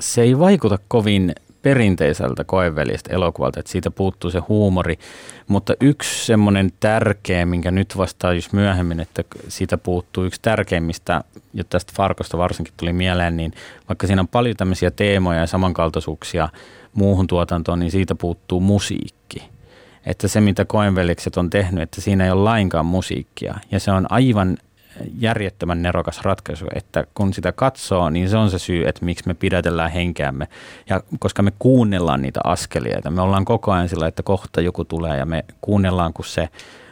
se ei vaikuta kovin perinteiseltä koevälistä elokuvalta, että siitä puuttuu se huumori. Mutta yksi semmoinen tärkeä, minkä nyt vastaa just myöhemmin, että siitä puuttuu yksi tärkeimmistä, ja tästä Farkosta varsinkin tuli mieleen, niin vaikka siinä on paljon tämmöisiä teemoja ja samankaltaisuuksia muuhun tuotantoon, niin siitä puuttuu musiikki. Että se, mitä koenvelikset on tehnyt, että siinä ei ole lainkaan musiikkia. Ja se on aivan järjettömän nerokas ratkaisu, että kun sitä katsoo, niin se on se syy, että miksi me pidätellään henkeämme. Ja koska me kuunnellaan niitä askeleita, me ollaan koko ajan sillä, että kohta joku tulee ja me kuunnellaan, kun se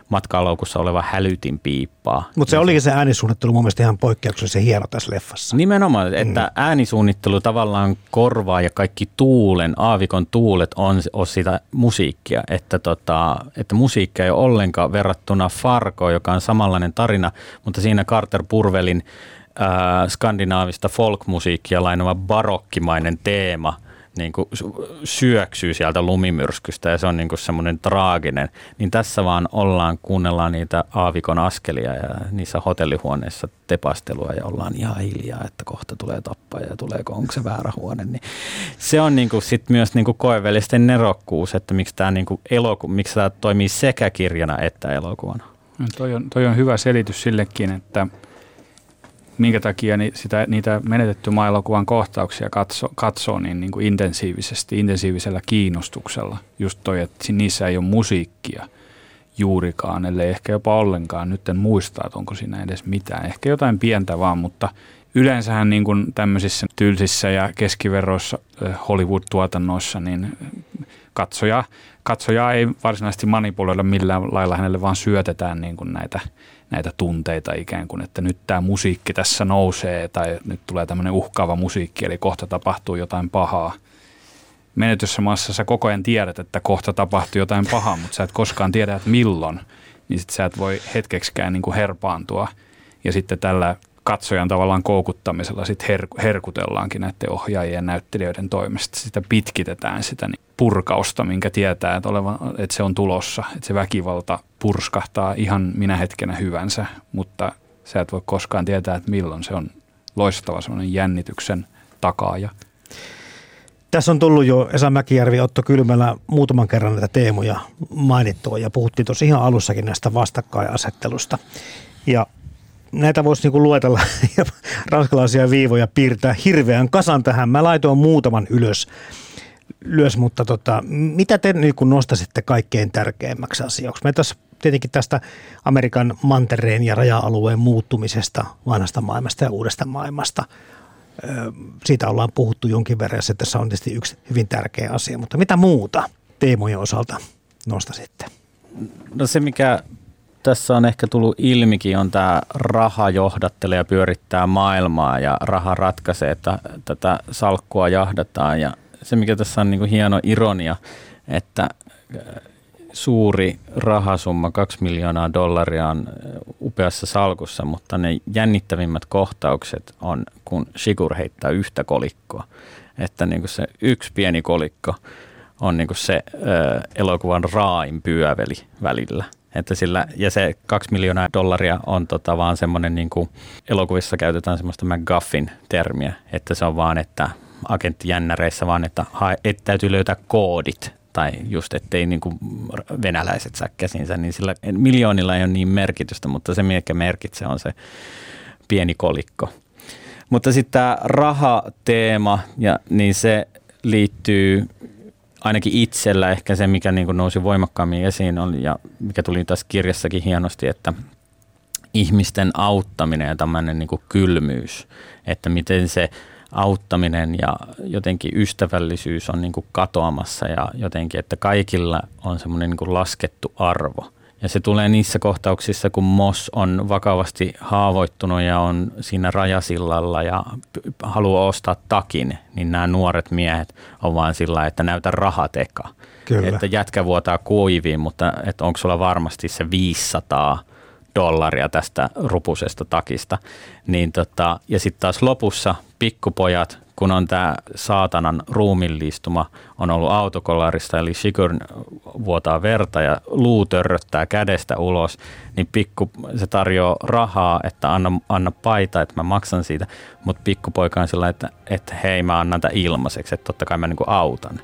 matkaloukussa oleva hälytin piippaa. Mutta se olikin se äänisuunnittelu mun mielestä ihan poikkeuksellisen hieno tässä leffassa. Nimenomaan, että mm. äänisuunnittelu tavallaan korvaa ja kaikki tuulen, aavikon tuulet on, on sitä musiikkia, että, tota, että musiikkia ei ole ollenkaan verrattuna Farko, joka on samanlainen tarina, mutta siinä Carter Purvelin äh, skandinaavista folkmusiikkia lainava barokkimainen teema – niin kuin syöksyy sieltä lumimyrskystä ja se on niin kuin semmoinen traaginen, niin tässä vaan ollaan, kuunnellaan niitä aavikon askelia ja niissä hotellihuoneissa tepastelua ja ollaan ihan hiljaa, että kohta tulee tappaja ja tuleeko, onko se väärä huone. Niin se on niin kuin sit myös niin kuin koevelisten nerokkuus, että miksi tämä, niin kuin eloku, miksi tämä toimii sekä kirjana että elokuvana. No, toi on, toi on hyvä selitys sillekin, että – minkä takia ni, sitä, niitä menetetty maaelokuvan kohtauksia katso, katsoo niin, niin kuin intensiivisesti, intensiivisellä kiinnostuksella. Just toi, että niissä ei ole musiikkia juurikaan, ellei ehkä jopa ollenkaan. Nyt en muista, että onko siinä edes mitään. Ehkä jotain pientä vaan, mutta yleensähän niin kuin tämmöisissä tylsissä ja keskiverroissa Hollywood-tuotannoissa, niin katsoja, katsoja ei varsinaisesti manipuloida millään lailla, hänelle vaan syötetään niin kuin näitä, näitä tunteita ikään kuin, että nyt tämä musiikki tässä nousee tai nyt tulee tämmöinen uhkaava musiikki, eli kohta tapahtuu jotain pahaa. Menetyssä maassa sä koko ajan tiedät, että kohta tapahtuu jotain pahaa, mutta sä et koskaan tiedä, että milloin, niin sit sä et voi hetkeksikään niin kuin herpaantua. Ja sitten tällä katsojan tavallaan koukuttamisella sit her- herkutellaankin näiden ohjaajien ja näyttelijöiden toimesta. Sitä pitkitetään sitä niin purkausta, minkä tietää, että, oleva, että se on tulossa. Että se väkivalta purskahtaa ihan minä hetkenä hyvänsä, mutta sä et voi koskaan tietää, että milloin se on loistava semmoinen jännityksen takaaja. Tässä on tullut jo Esa Mäkijärvi, Otto Kylmälä muutaman kerran näitä teemoja mainittua ja puhuttiin tuossa ihan alussakin näistä vastakkainasettelusta. Ja näitä voisi niinku luetella ja ranskalaisia viivoja piirtää hirveän kasan tähän. Mä laitoin muutaman ylös, ylös mutta tota, mitä te niin nostaisitte kaikkein tärkeimmäksi asiaksi? Me tässä tietenkin tästä Amerikan mantereen ja raja-alueen muuttumisesta vanhasta maailmasta ja uudesta maailmasta. Siitä ollaan puhuttu jonkin verran ja se tässä on tietysti yksi hyvin tärkeä asia, mutta mitä muuta teemojen osalta nostasitte? No se, mikä tässä on ehkä tullut ilmikin, on tämä raha johdattelee ja pyörittää maailmaa ja raha ratkaisee, että tätä salkkua jahdataan. Ja se, mikä tässä on niin kuin hieno ironia, että äh, suuri rahasumma, kaksi miljoonaa dollaria on äh, upeassa salkussa, mutta ne jännittävimmät kohtaukset on, kun Shigur heittää yhtä kolikkoa. Että niin kuin se yksi pieni kolikko on niin kuin se ö, äh, elokuvan raain pyöveli välillä. Että sillä, ja se kaksi miljoonaa dollaria on tota vaan semmoinen, niin kuin elokuvissa käytetään semmoista McGuffin-termiä, että se on vaan, että agenttijännäreissä vaan, että, että täytyy löytää koodit. Tai just ettei niin kuin venäläiset saa käsinsä, niin sillä miljoonilla ei ole niin merkitystä, mutta se mikä merkitsee on se pieni kolikko. Mutta sitten tämä rahateema, ja, niin se liittyy ainakin itsellä ehkä se, mikä niin kuin nousi voimakkaammin esiin on, ja mikä tuli tässä kirjassakin hienosti, että ihmisten auttaminen ja tämmöinen niin kuin kylmyys, että miten se auttaminen ja jotenkin ystävällisyys on niin kuin katoamassa ja jotenkin, että kaikilla on semmoinen niin kuin laskettu arvo. Ja se tulee niissä kohtauksissa, kun Moss on vakavasti haavoittunut ja on siinä rajasillalla ja haluaa ostaa takin, niin nämä nuoret miehet on vaan sillä, että näytä rahateka. Kyllä. Että jätkä vuotaa kuiviin, mutta että onko sulla varmasti se 500 dollaria tästä rupusesta takista. Niin tota, ja sitten taas lopussa pikkupojat kun on tämä saatanan ruumillistuma, on ollut autokollarista, eli Shigur vuotaa verta ja luu törröttää kädestä ulos, niin pikku, se tarjoaa rahaa, että anna, anna paita, että mä maksan siitä, mutta pikkupoika on sillä, että, että hei mä annan tämän ilmaiseksi, että totta kai mä niin autan.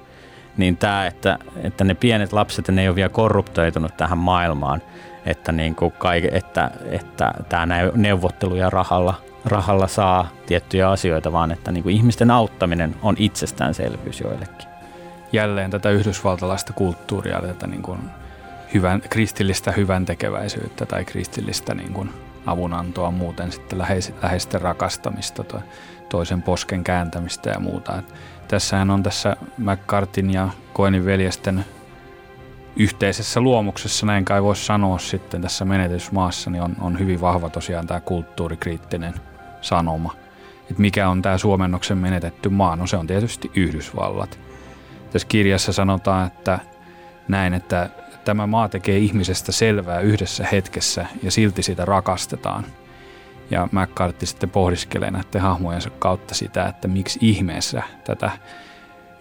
Niin tämä, että, että ne pienet lapset, ne ei ole vielä korruptoitunut tähän maailmaan, että, niin kuin kaike, että, että tämä neuvottelu ja rahalla rahalla saa tiettyjä asioita, vaan että niin kuin ihmisten auttaminen on itsestäänselvyys joillekin. Jälleen tätä yhdysvaltalaista kulttuuria, tätä niin kuin hyvän, kristillistä hyvän tekeväisyyttä tai kristillistä niin kuin avunantoa muuten sitten läheis, läheisten rakastamista, to, toisen posken kääntämistä ja muuta. Tässähän on tässä McCartin ja Koenin veljesten yhteisessä luomuksessa, näin kai voisi sanoa sitten tässä menetysmaassa, niin on, on hyvin vahva tosiaan tämä kulttuurikriittinen – sanoma. Että mikä on tämä suomennoksen menetetty maa? No se on tietysti Yhdysvallat. Tässä kirjassa sanotaan, että näin, että tämä maa tekee ihmisestä selvää yhdessä hetkessä ja silti sitä rakastetaan. Ja McCarthy sitten pohdiskelee näiden hahmojensa kautta sitä, että miksi ihmeessä tätä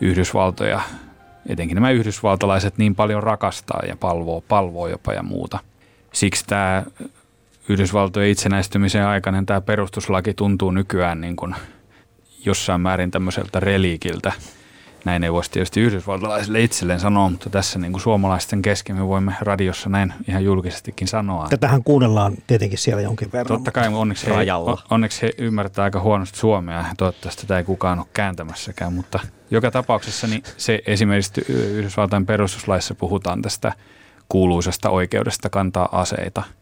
Yhdysvaltoja, etenkin nämä yhdysvaltalaiset niin paljon rakastaa ja palvoo, palvoo jopa ja muuta. Siksi tämä Yhdysvaltojen itsenäistymisen aikainen tämä perustuslaki tuntuu nykyään niin kuin jossain määrin tämmöiseltä reliikiltä. Näin ei voisi tietysti yhdysvaltalaisille itselleen sanoa, mutta tässä niin kuin suomalaisten kesken me voimme radiossa näin ihan julkisestikin sanoa. Tätähän kuunnellaan tietenkin siellä jonkin verran. Totta kai onneksi he, onneksi he ymmärtää aika huonosti suomea ja toivottavasti tätä ei kukaan ole kääntämässäkään, mutta joka tapauksessa niin se esimerkiksi Yhdysvaltain perustuslaissa puhutaan tästä kuuluisesta oikeudesta kantaa aseita –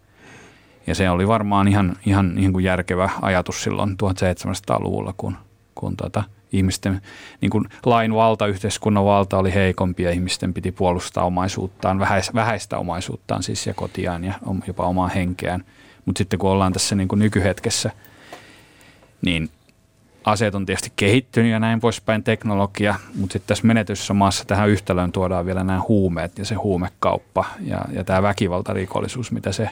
Ja se oli varmaan ihan, ihan niin kuin järkevä ajatus silloin 1700-luvulla, kun, kun tota, ihmisten niin kuin lain valta, yhteiskunnan valta oli heikompi ja ihmisten piti puolustaa omaisuuttaan, vähäistä, omaisuuttaan siis ja kotiaan ja jopa omaa henkeään. Mutta sitten kun ollaan tässä niin kuin nykyhetkessä, niin aseet on tietysti kehittynyt ja näin poispäin teknologia, mutta sitten tässä menetyssä maassa tähän yhtälöön tuodaan vielä nämä huumeet ja se huumekauppa ja, ja tämä väkivaltarikollisuus, mitä se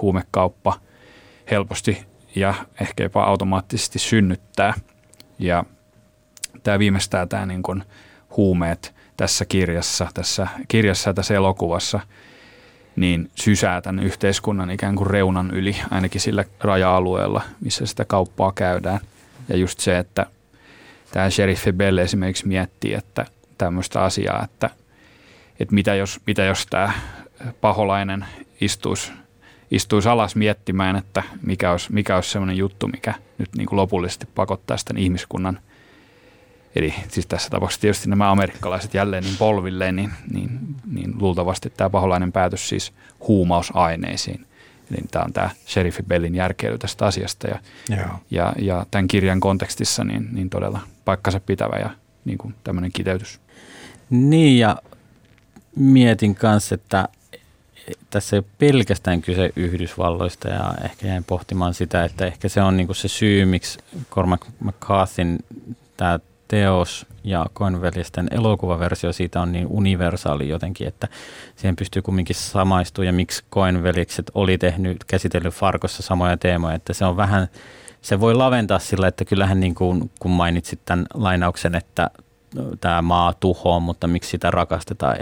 huumekauppa helposti ja ehkä jopa automaattisesti synnyttää. Ja tämä viimeistää tämä niin kuin huumeet tässä kirjassa, tässä kirjassa ja tässä elokuvassa, niin sysää tämän yhteiskunnan ikään kuin reunan yli, ainakin sillä raja-alueella, missä sitä kauppaa käydään. Ja just se, että tämä sheriffi Bell esimerkiksi miettii, että tämmöistä asiaa, että, että mitä jos, mitä jos tämä paholainen istuisi, istuisi alas miettimään, että mikä olisi, mikä olisi semmoinen juttu, mikä nyt niin kuin lopullisesti pakottaa sitten ihmiskunnan – Eli siis tässä tapauksessa tietysti nämä amerikkalaiset jälleen niin polvilleen, niin, niin, niin luultavasti tämä paholainen päätös siis huumausaineisiin. Eli tämä on tämä Sheriffi Bellin järkeily tästä asiasta ja, ja, ja tämän kirjan kontekstissa niin, niin todella paikkansa pitävä ja niin kuin tämmöinen kiteytys. Niin ja mietin kanssa, että tässä ei ole pelkästään kyse Yhdysvalloista ja ehkä jäin pohtimaan sitä, että ehkä se on niin se syy, miksi Cormac McCarthyn tämä teos ja Koenveljesten elokuvaversio siitä on niin universaali jotenkin, että siihen pystyy kumminkin samaistumaan. Ja miksi Koenveljekset oli tehnyt, käsitellyt Farkossa samoja teemoja, että se on vähän, se voi laventaa sillä, että kyllähän niin kuin, kun mainitsit tämän lainauksen, että tämä maa tuhoaa, mutta miksi sitä rakastetaan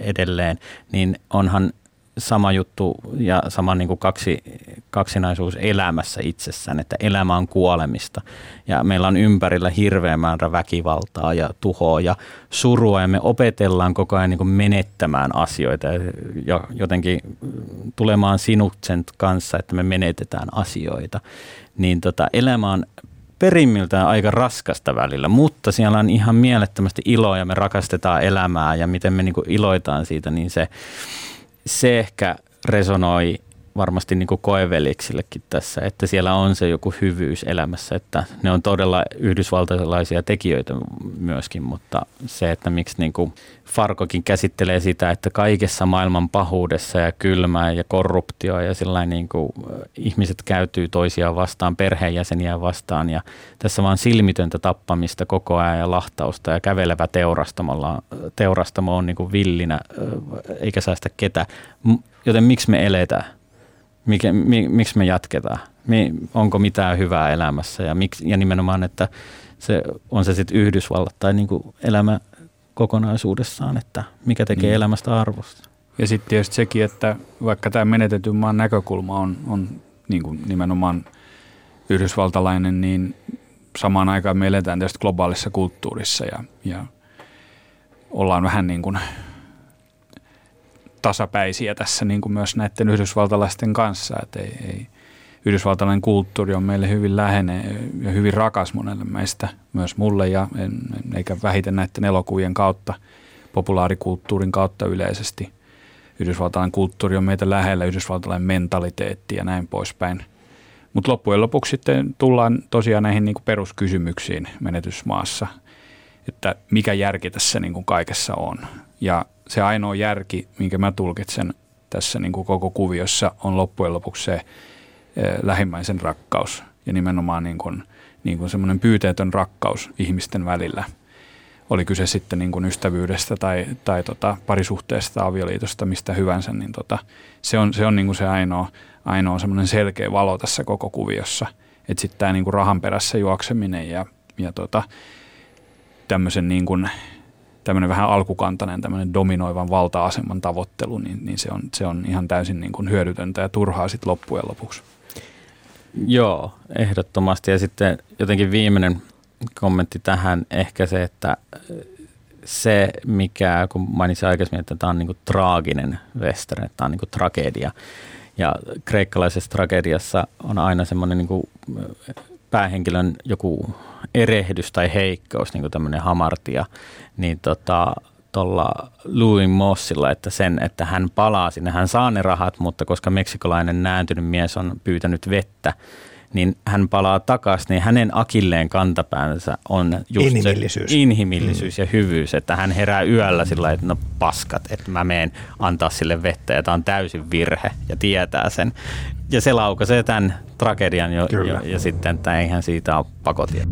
edelleen, niin onhan sama juttu ja sama niin kuin kaksi, kaksinaisuus elämässä itsessään, että elämä on kuolemista ja meillä on ympärillä hirveä määrä väkivaltaa ja tuhoa ja surua ja me opetellaan koko ajan niin kuin menettämään asioita ja jotenkin tulemaan sinut sen kanssa, että me menetetään asioita. Niin tota, elämä on perimmiltään aika raskasta välillä, mutta siellä on ihan mielettömästi iloa ja me rakastetaan elämää ja miten me niin iloitaan siitä, niin se se ehkä resonoi varmasti niin kuin koeveliksillekin tässä, että siellä on se joku hyvyys elämässä, että ne on todella yhdysvaltalaisia tekijöitä myöskin, mutta se, että miksi niin kuin Farkokin käsittelee sitä, että kaikessa maailman pahuudessa ja kylmää ja korruptio ja sellainen niin kuin ihmiset käytyy toisiaan vastaan, perheenjäseniä vastaan ja tässä vaan silmitöntä tappamista koko ajan ja lahtausta ja kävelevä teurastamolla, teurastamo on niin kuin villinä eikä säästä ketä, joten miksi me eletään? Mikä, mi, miksi me jatketaan? Mi, onko mitään hyvää elämässä ja, miksi, ja nimenomaan, että se, on se sitten Yhdysvallat tai niin kuin elämä kokonaisuudessaan, että mikä tekee mm. elämästä arvosta. Ja sitten tietysti sekin, että vaikka tämä menetetyn maan näkökulma on, on niin kuin nimenomaan yhdysvaltalainen, niin samaan aikaan me eletään tietysti globaalissa kulttuurissa ja, ja ollaan vähän niin kuin tasapäisiä tässä niin kuin myös näiden yhdysvaltalaisten kanssa, että ei, ei, yhdysvaltalainen kulttuuri on meille hyvin läheinen ja hyvin rakas monelle meistä, myös mulle ja en, eikä vähiten näiden elokuvien kautta, populaarikulttuurin kautta yleisesti. Yhdysvaltalainen kulttuuri on meitä lähellä, yhdysvaltalainen mentaliteetti ja näin poispäin. Mutta loppujen lopuksi sitten tullaan tosiaan näihin niin kuin peruskysymyksiin menetysmaassa, että mikä järki tässä niin kuin kaikessa on. Ja se ainoa järki, minkä mä tulkitsen tässä niin kuin koko kuviossa, on loppujen lopuksi se lähimmäisen rakkaus ja nimenomaan niin kuin, niin kuin semmoinen pyyteetön rakkaus ihmisten välillä. Oli kyse sitten niin kuin ystävyydestä tai, tai tota parisuhteesta, avioliitosta, mistä hyvänsä, niin tota, se on se, on niin kuin se ainoa, ainoa semmoinen selkeä valo tässä koko kuviossa. Että sitten tämä niin kuin rahan perässä juokseminen ja, ja tota, tämmöisen niin kuin tämmöinen vähän alkukantainen, tämmöinen dominoivan valta-aseman tavoittelu, niin, niin se, on, se on ihan täysin niin kuin hyödytöntä ja turhaa sitten loppujen lopuksi. Joo, ehdottomasti. Ja sitten jotenkin viimeinen kommentti tähän ehkä se, että se, mikä, kun mainitsin aikaisemmin, että tämä on niin traaginen western, että tämä on niin tragedia. Ja kreikkalaisessa tragediassa on aina semmoinen niin kuin päähenkilön joku erehdys tai heikkous, niin kuin tämmöinen hamartia, niin tota, tuolla Louis Mossilla, että sen, että hän palaa sinne, hän saa ne rahat, mutta koska meksikolainen nääntynyt mies on pyytänyt vettä, niin hän palaa takaisin, niin hänen akilleen kantapäänsä on just inhimillisyys, se inhimillisyys mm. ja hyvyys, että hän herää yöllä sillä että no paskat, että mä meen antaa sille vettä ja tämä on täysin virhe ja tietää sen. Ja se laukaisee tämän tragedian jo, jo, ja sitten, että eihän siitä ole pakotia.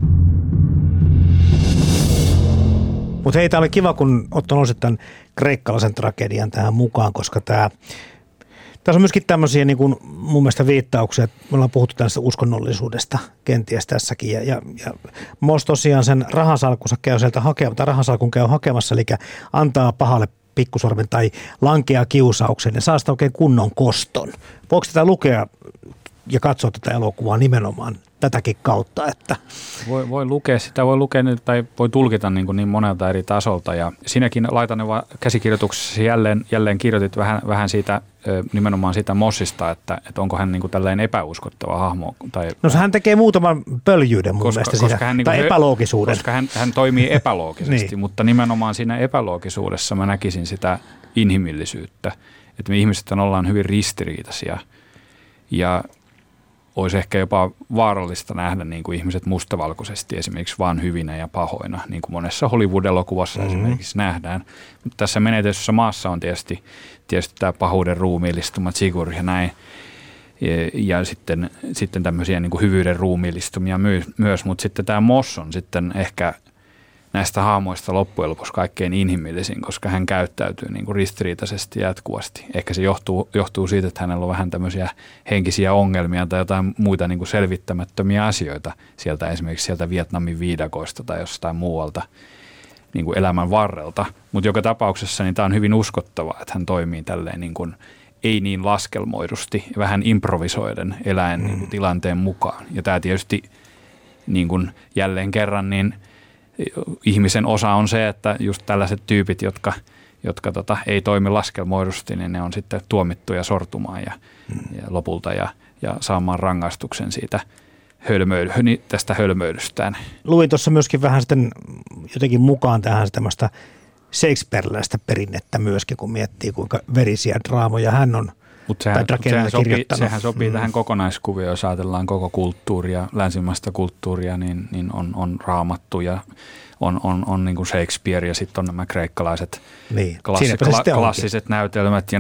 Mutta hei, tämä oli kiva, kun ottanut tämän kreikkalaisen tragedian tähän mukaan, koska tämä tässä on myöskin tämmöisiä niin kuin mun mielestä viittauksia, että me ollaan puhuttu tästä uskonnollisuudesta kenties tässäkin. Ja, ja, ja Mos tosiaan sen rahasalkunsa käy sieltä hakemassa, tai käy hakemassa, eli antaa pahalle pikkusormen tai lankea kiusauksen ja saa sitä oikein kunnon koston. Voiko tätä lukea ja katsoa tätä elokuvaa nimenomaan tätäkin kautta. Että. Voi, voi lukea sitä, voi lukea tai voi tulkita niin, kuin niin monelta eri tasolta ja sinäkin laitan käsikirjoituksessa jälleen, jälleen kirjoitit vähän, vähän siitä nimenomaan siitä Mossista, että, että onko hän niin kuin tällainen epäuskottava hahmo. Tai, no hän tekee muutaman pöljyyden mun koska, mielestä koska hän, niin tai epäloogisuuden. Koska hän, hän toimii epäloogisesti, niin. mutta nimenomaan siinä epäloogisuudessa mä näkisin sitä inhimillisyyttä, että me ihmiset ollaan hyvin ristiriitaisia ja olisi ehkä jopa vaarallista nähdä niin kuin ihmiset mustavalkoisesti esimerkiksi vain hyvinä ja pahoina, niin kuin monessa Hollywood-elokuvassa mm-hmm. esimerkiksi nähdään. Mutta tässä menetetyssä maassa on tietysti, tietysti tämä pahuuden ruumiillistuma, Sigur ja näin. Ja, ja sitten, sitten tämmöisiä niin kuin hyvyyden ruumiillistumia myös, mutta sitten tämä Moss on sitten ehkä – näistä haamoista loppujen lopuksi kaikkein inhimillisin, koska hän käyttäytyy niin kuin ristiriitaisesti jatkuvasti. Ehkä se johtuu, johtuu siitä, että hänellä on vähän tämmöisiä henkisiä ongelmia tai jotain muita niin kuin selvittämättömiä asioita sieltä esimerkiksi sieltä Vietnamin viidakoista tai jostain muualta niin kuin elämän varrelta. Mutta joka tapauksessa niin tämä on hyvin uskottavaa, että hän toimii tälleen niin kuin ei niin laskelmoidusti, vähän improvisoiden eläen mm. niin kuin tilanteen mukaan. Ja tämä tietysti niin kuin jälleen kerran niin – ihmisen osa on se, että just tällaiset tyypit, jotka, jotka tota, ei toimi laskelmoidusti, niin ne on sitten tuomittuja sortumaan ja, hmm. ja lopulta ja, ja saamaan rangaistuksen siitä hölmöily, tästä hölmöilystään. Luin tuossa myöskin vähän sitten jotenkin mukaan tähän tämmöistä Shakespeareläistä perinnettä myöskin, kun miettii kuinka verisiä draamoja hän on – mutta sehän, sehän, sopii, sehän sopii mm. tähän kokonaiskuvioon, jos ajatellaan koko kulttuuria, länsimaista kulttuuria, niin, niin on, on raamattu ja on, on, on niin kuin Shakespeare ja sitten on nämä kreikkalaiset niin. klassi, kla, klassiset näytelmät ja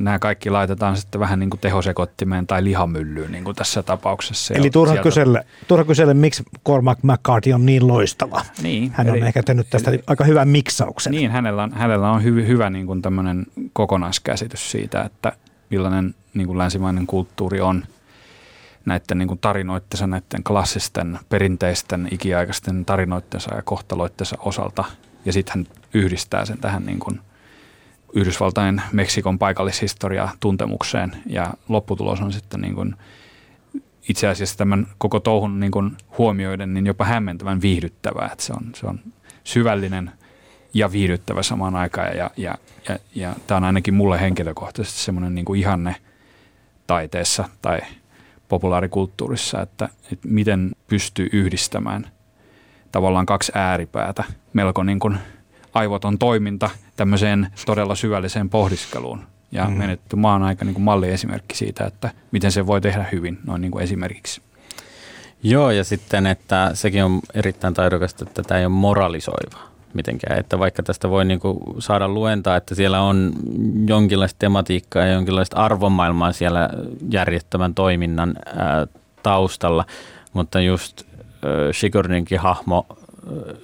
nämä kaikki laitetaan sitten vähän niin kuin tehosekottimeen tai lihamyllyyn niin kuin tässä tapauksessa. Eli turha kysellä, turha kysellä, miksi Cormac McCarthy on niin loistava. Niin, Hän on eli, ehkä tehnyt tästä eli, aika hyvän miksauksen. Niin, hänellä on, hänellä on hyvä, hyvä niin kuin tämmöinen kokonaiskäsitys siitä, että millainen niin kuin länsimainen kulttuuri on näiden niin tarinoittensa, näiden klassisten, perinteisten, ikiaikaisten tarinoittensa ja kohtaloittensa osalta. Ja sitten hän yhdistää sen tähän niin kuin Yhdysvaltain Meksikon paikallishistoria tuntemukseen. Ja lopputulos on sitten niin kuin itse asiassa tämän koko touhun niin kuin huomioiden niin jopa hämmentävän viihdyttävää. Että se, on, se on syvällinen ja viihdyttävä samaan aikaan. Ja, ja, ja, ja tämä on ainakin mulle henkilökohtaisesti semmoinen niin kuin ihanne taiteessa tai populaarikulttuurissa, että, että miten pystyy yhdistämään tavallaan kaksi ääripäätä, melko niin kuin aivoton toiminta tämmöiseen todella syvälliseen pohdiskeluun. Ja mm. menetty maa on aika niin kuin malliesimerkki siitä, että miten se voi tehdä hyvin, noin niin kuin esimerkiksi. Joo, ja sitten, että sekin on erittäin taidokasta, että tämä ei ole moralisoiva mitenkään. Että vaikka tästä voi niin kuin saada luentaa, että siellä on jonkinlaista tematiikkaa ja jonkinlaista arvomaailmaa siellä järjettömän toiminnan ää, taustalla, mutta just Sigurdinkin hahmo ää,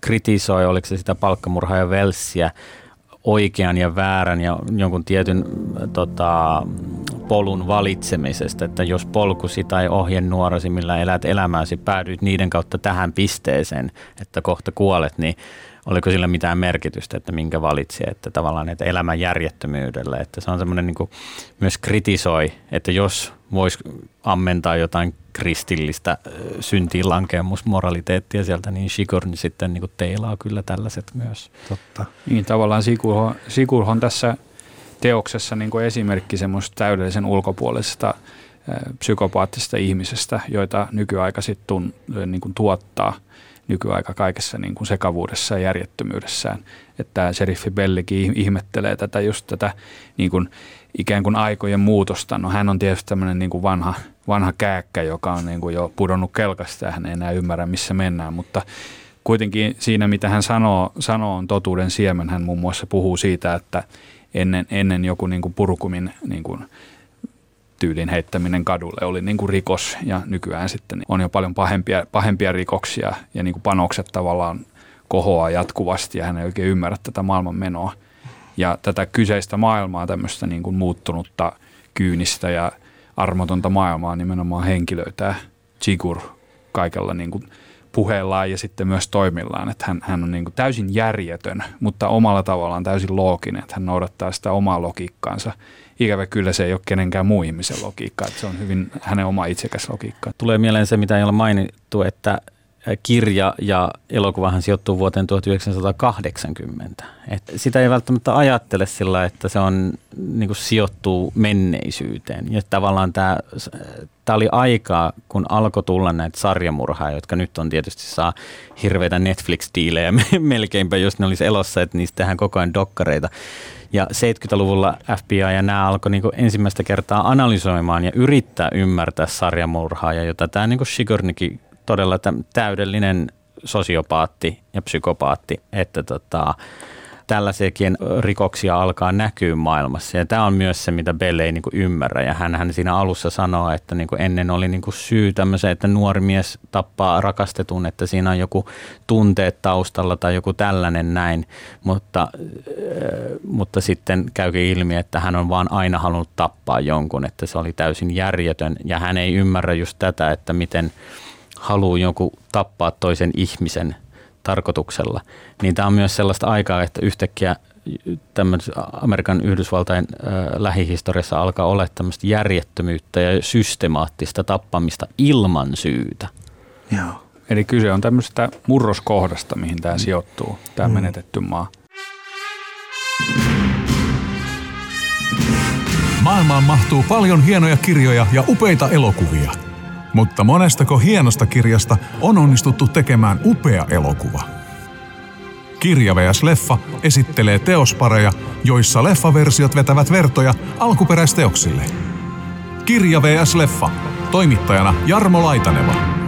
kritisoi, oliko se sitä palkkamurhaa ja velssiä, oikean ja väärän ja jonkun tietyn tota, polun valitsemisesta, että jos polkusi tai ohjenuorasi, millä elät elämääsi, päädyit niiden kautta tähän pisteeseen, että kohta kuolet, niin oliko sillä mitään merkitystä, että minkä valitsi, että tavallaan että elämän järjettömyydellä, että se on semmoinen niin myös kritisoi, että jos voisi ammentaa jotain kristillistä syntiinlankemusmoraliteettia sieltä, niin Shigorn sitten niin teilaa kyllä tällaiset myös. Totta. Niin tavallaan Sigurho, on tässä teoksessa niin kuin esimerkki semmoista täydellisen ulkopuolisesta psykopaattisesta ihmisestä, joita nykyaika sitten niin kuin tuottaa nykyaika kaikessa niin kuin sekavuudessa ja järjettömyydessään. Että tämä sheriffi Bellikin ihmettelee tätä just tätä niin kuin ikään kuin aikojen muutosta. No hän on tietysti tämmöinen niin kuin vanha, vanha kääkkä, joka on niin kuin jo pudonnut kelkasta ja hän ei enää ymmärrä, missä mennään, mutta kuitenkin siinä, mitä hän sanoo, sanoo on totuuden siemen. Hän muun muassa puhuu siitä, että ennen, ennen joku niin kuin purkumin niin kuin tyylin heittäminen kadulle oli niin kuin rikos ja nykyään sitten on jo paljon pahempia, pahempia rikoksia ja niin kuin panokset tavallaan kohoaa jatkuvasti ja hän ei oikein ymmärrä tätä maailman menoa. Ja tätä kyseistä maailmaa, tämmöistä niin kuin muuttunutta, kyynistä ja armotonta maailmaa nimenomaan henkilöitä Chigur kaikella niin kuin puheellaan ja sitten myös toimillaan. Että hän, hän on niin kuin täysin järjetön, mutta omalla tavallaan täysin looginen, että hän noudattaa sitä omaa logiikkaansa. Ikävä kyllä se ei ole kenenkään muu ihmisen logiikka, että se on hyvin hänen oma itsekäs logiikka. Tulee mieleen se, mitä ei ole mainittu, että kirja ja elokuvahan sijoittuu vuoteen 1980. Et sitä ei välttämättä ajattele sillä, että se on, niin kuin sijoittuu menneisyyteen. Ja tavallaan tämä, tämä oli aikaa, kun alkoi tulla näitä sarjamurhaa, jotka nyt on tietysti saa hirveitä Netflix-diilejä melkeinpä, jos ne olisi elossa, että niistä tehdään koko ajan dokkareita. Ja 70-luvulla FBI ja nämä alkoi niin ensimmäistä kertaa analysoimaan ja yrittää ymmärtää sarjamurhaa, ja jota tämä niin Sigurnikin todella täydellinen sosiopaatti ja psykopaatti, että tota, tällaisiakin rikoksia alkaa näkyä maailmassa. Ja tämä on myös se, mitä Belle ei niinku ymmärrä. Ja hän, hän siinä alussa sanoo, että niinku ennen oli niinku syy tämmöiseen, että nuori mies tappaa rakastetun, että siinä on joku tunteet taustalla tai joku tällainen näin. Mutta, mutta sitten käykin ilmi, että hän on vaan aina halunnut tappaa jonkun, että se oli täysin järjetön. Ja hän ei ymmärrä just tätä, että miten – haluaa joku tappaa toisen ihmisen tarkoituksella, niin tämä on myös sellaista aikaa, että yhtäkkiä Amerikan Yhdysvaltain äh, lähihistoriassa alkaa olla tämmöistä järjettömyyttä ja systemaattista tappamista ilman syytä. Joo. Eli kyse on tämmöisestä murroskohdasta, mihin tämä sijoittuu, tämä mm. menetetty maa. Maailmaan mahtuu paljon hienoja kirjoja ja upeita elokuvia – mutta monestako hienosta kirjasta on onnistuttu tekemään upea elokuva. Kirja vs. Leffa esittelee teospareja, joissa leffaversiot vetävät vertoja alkuperäisteoksille. Kirja vs. Leffa. Toimittajana Jarmo Laitaneva.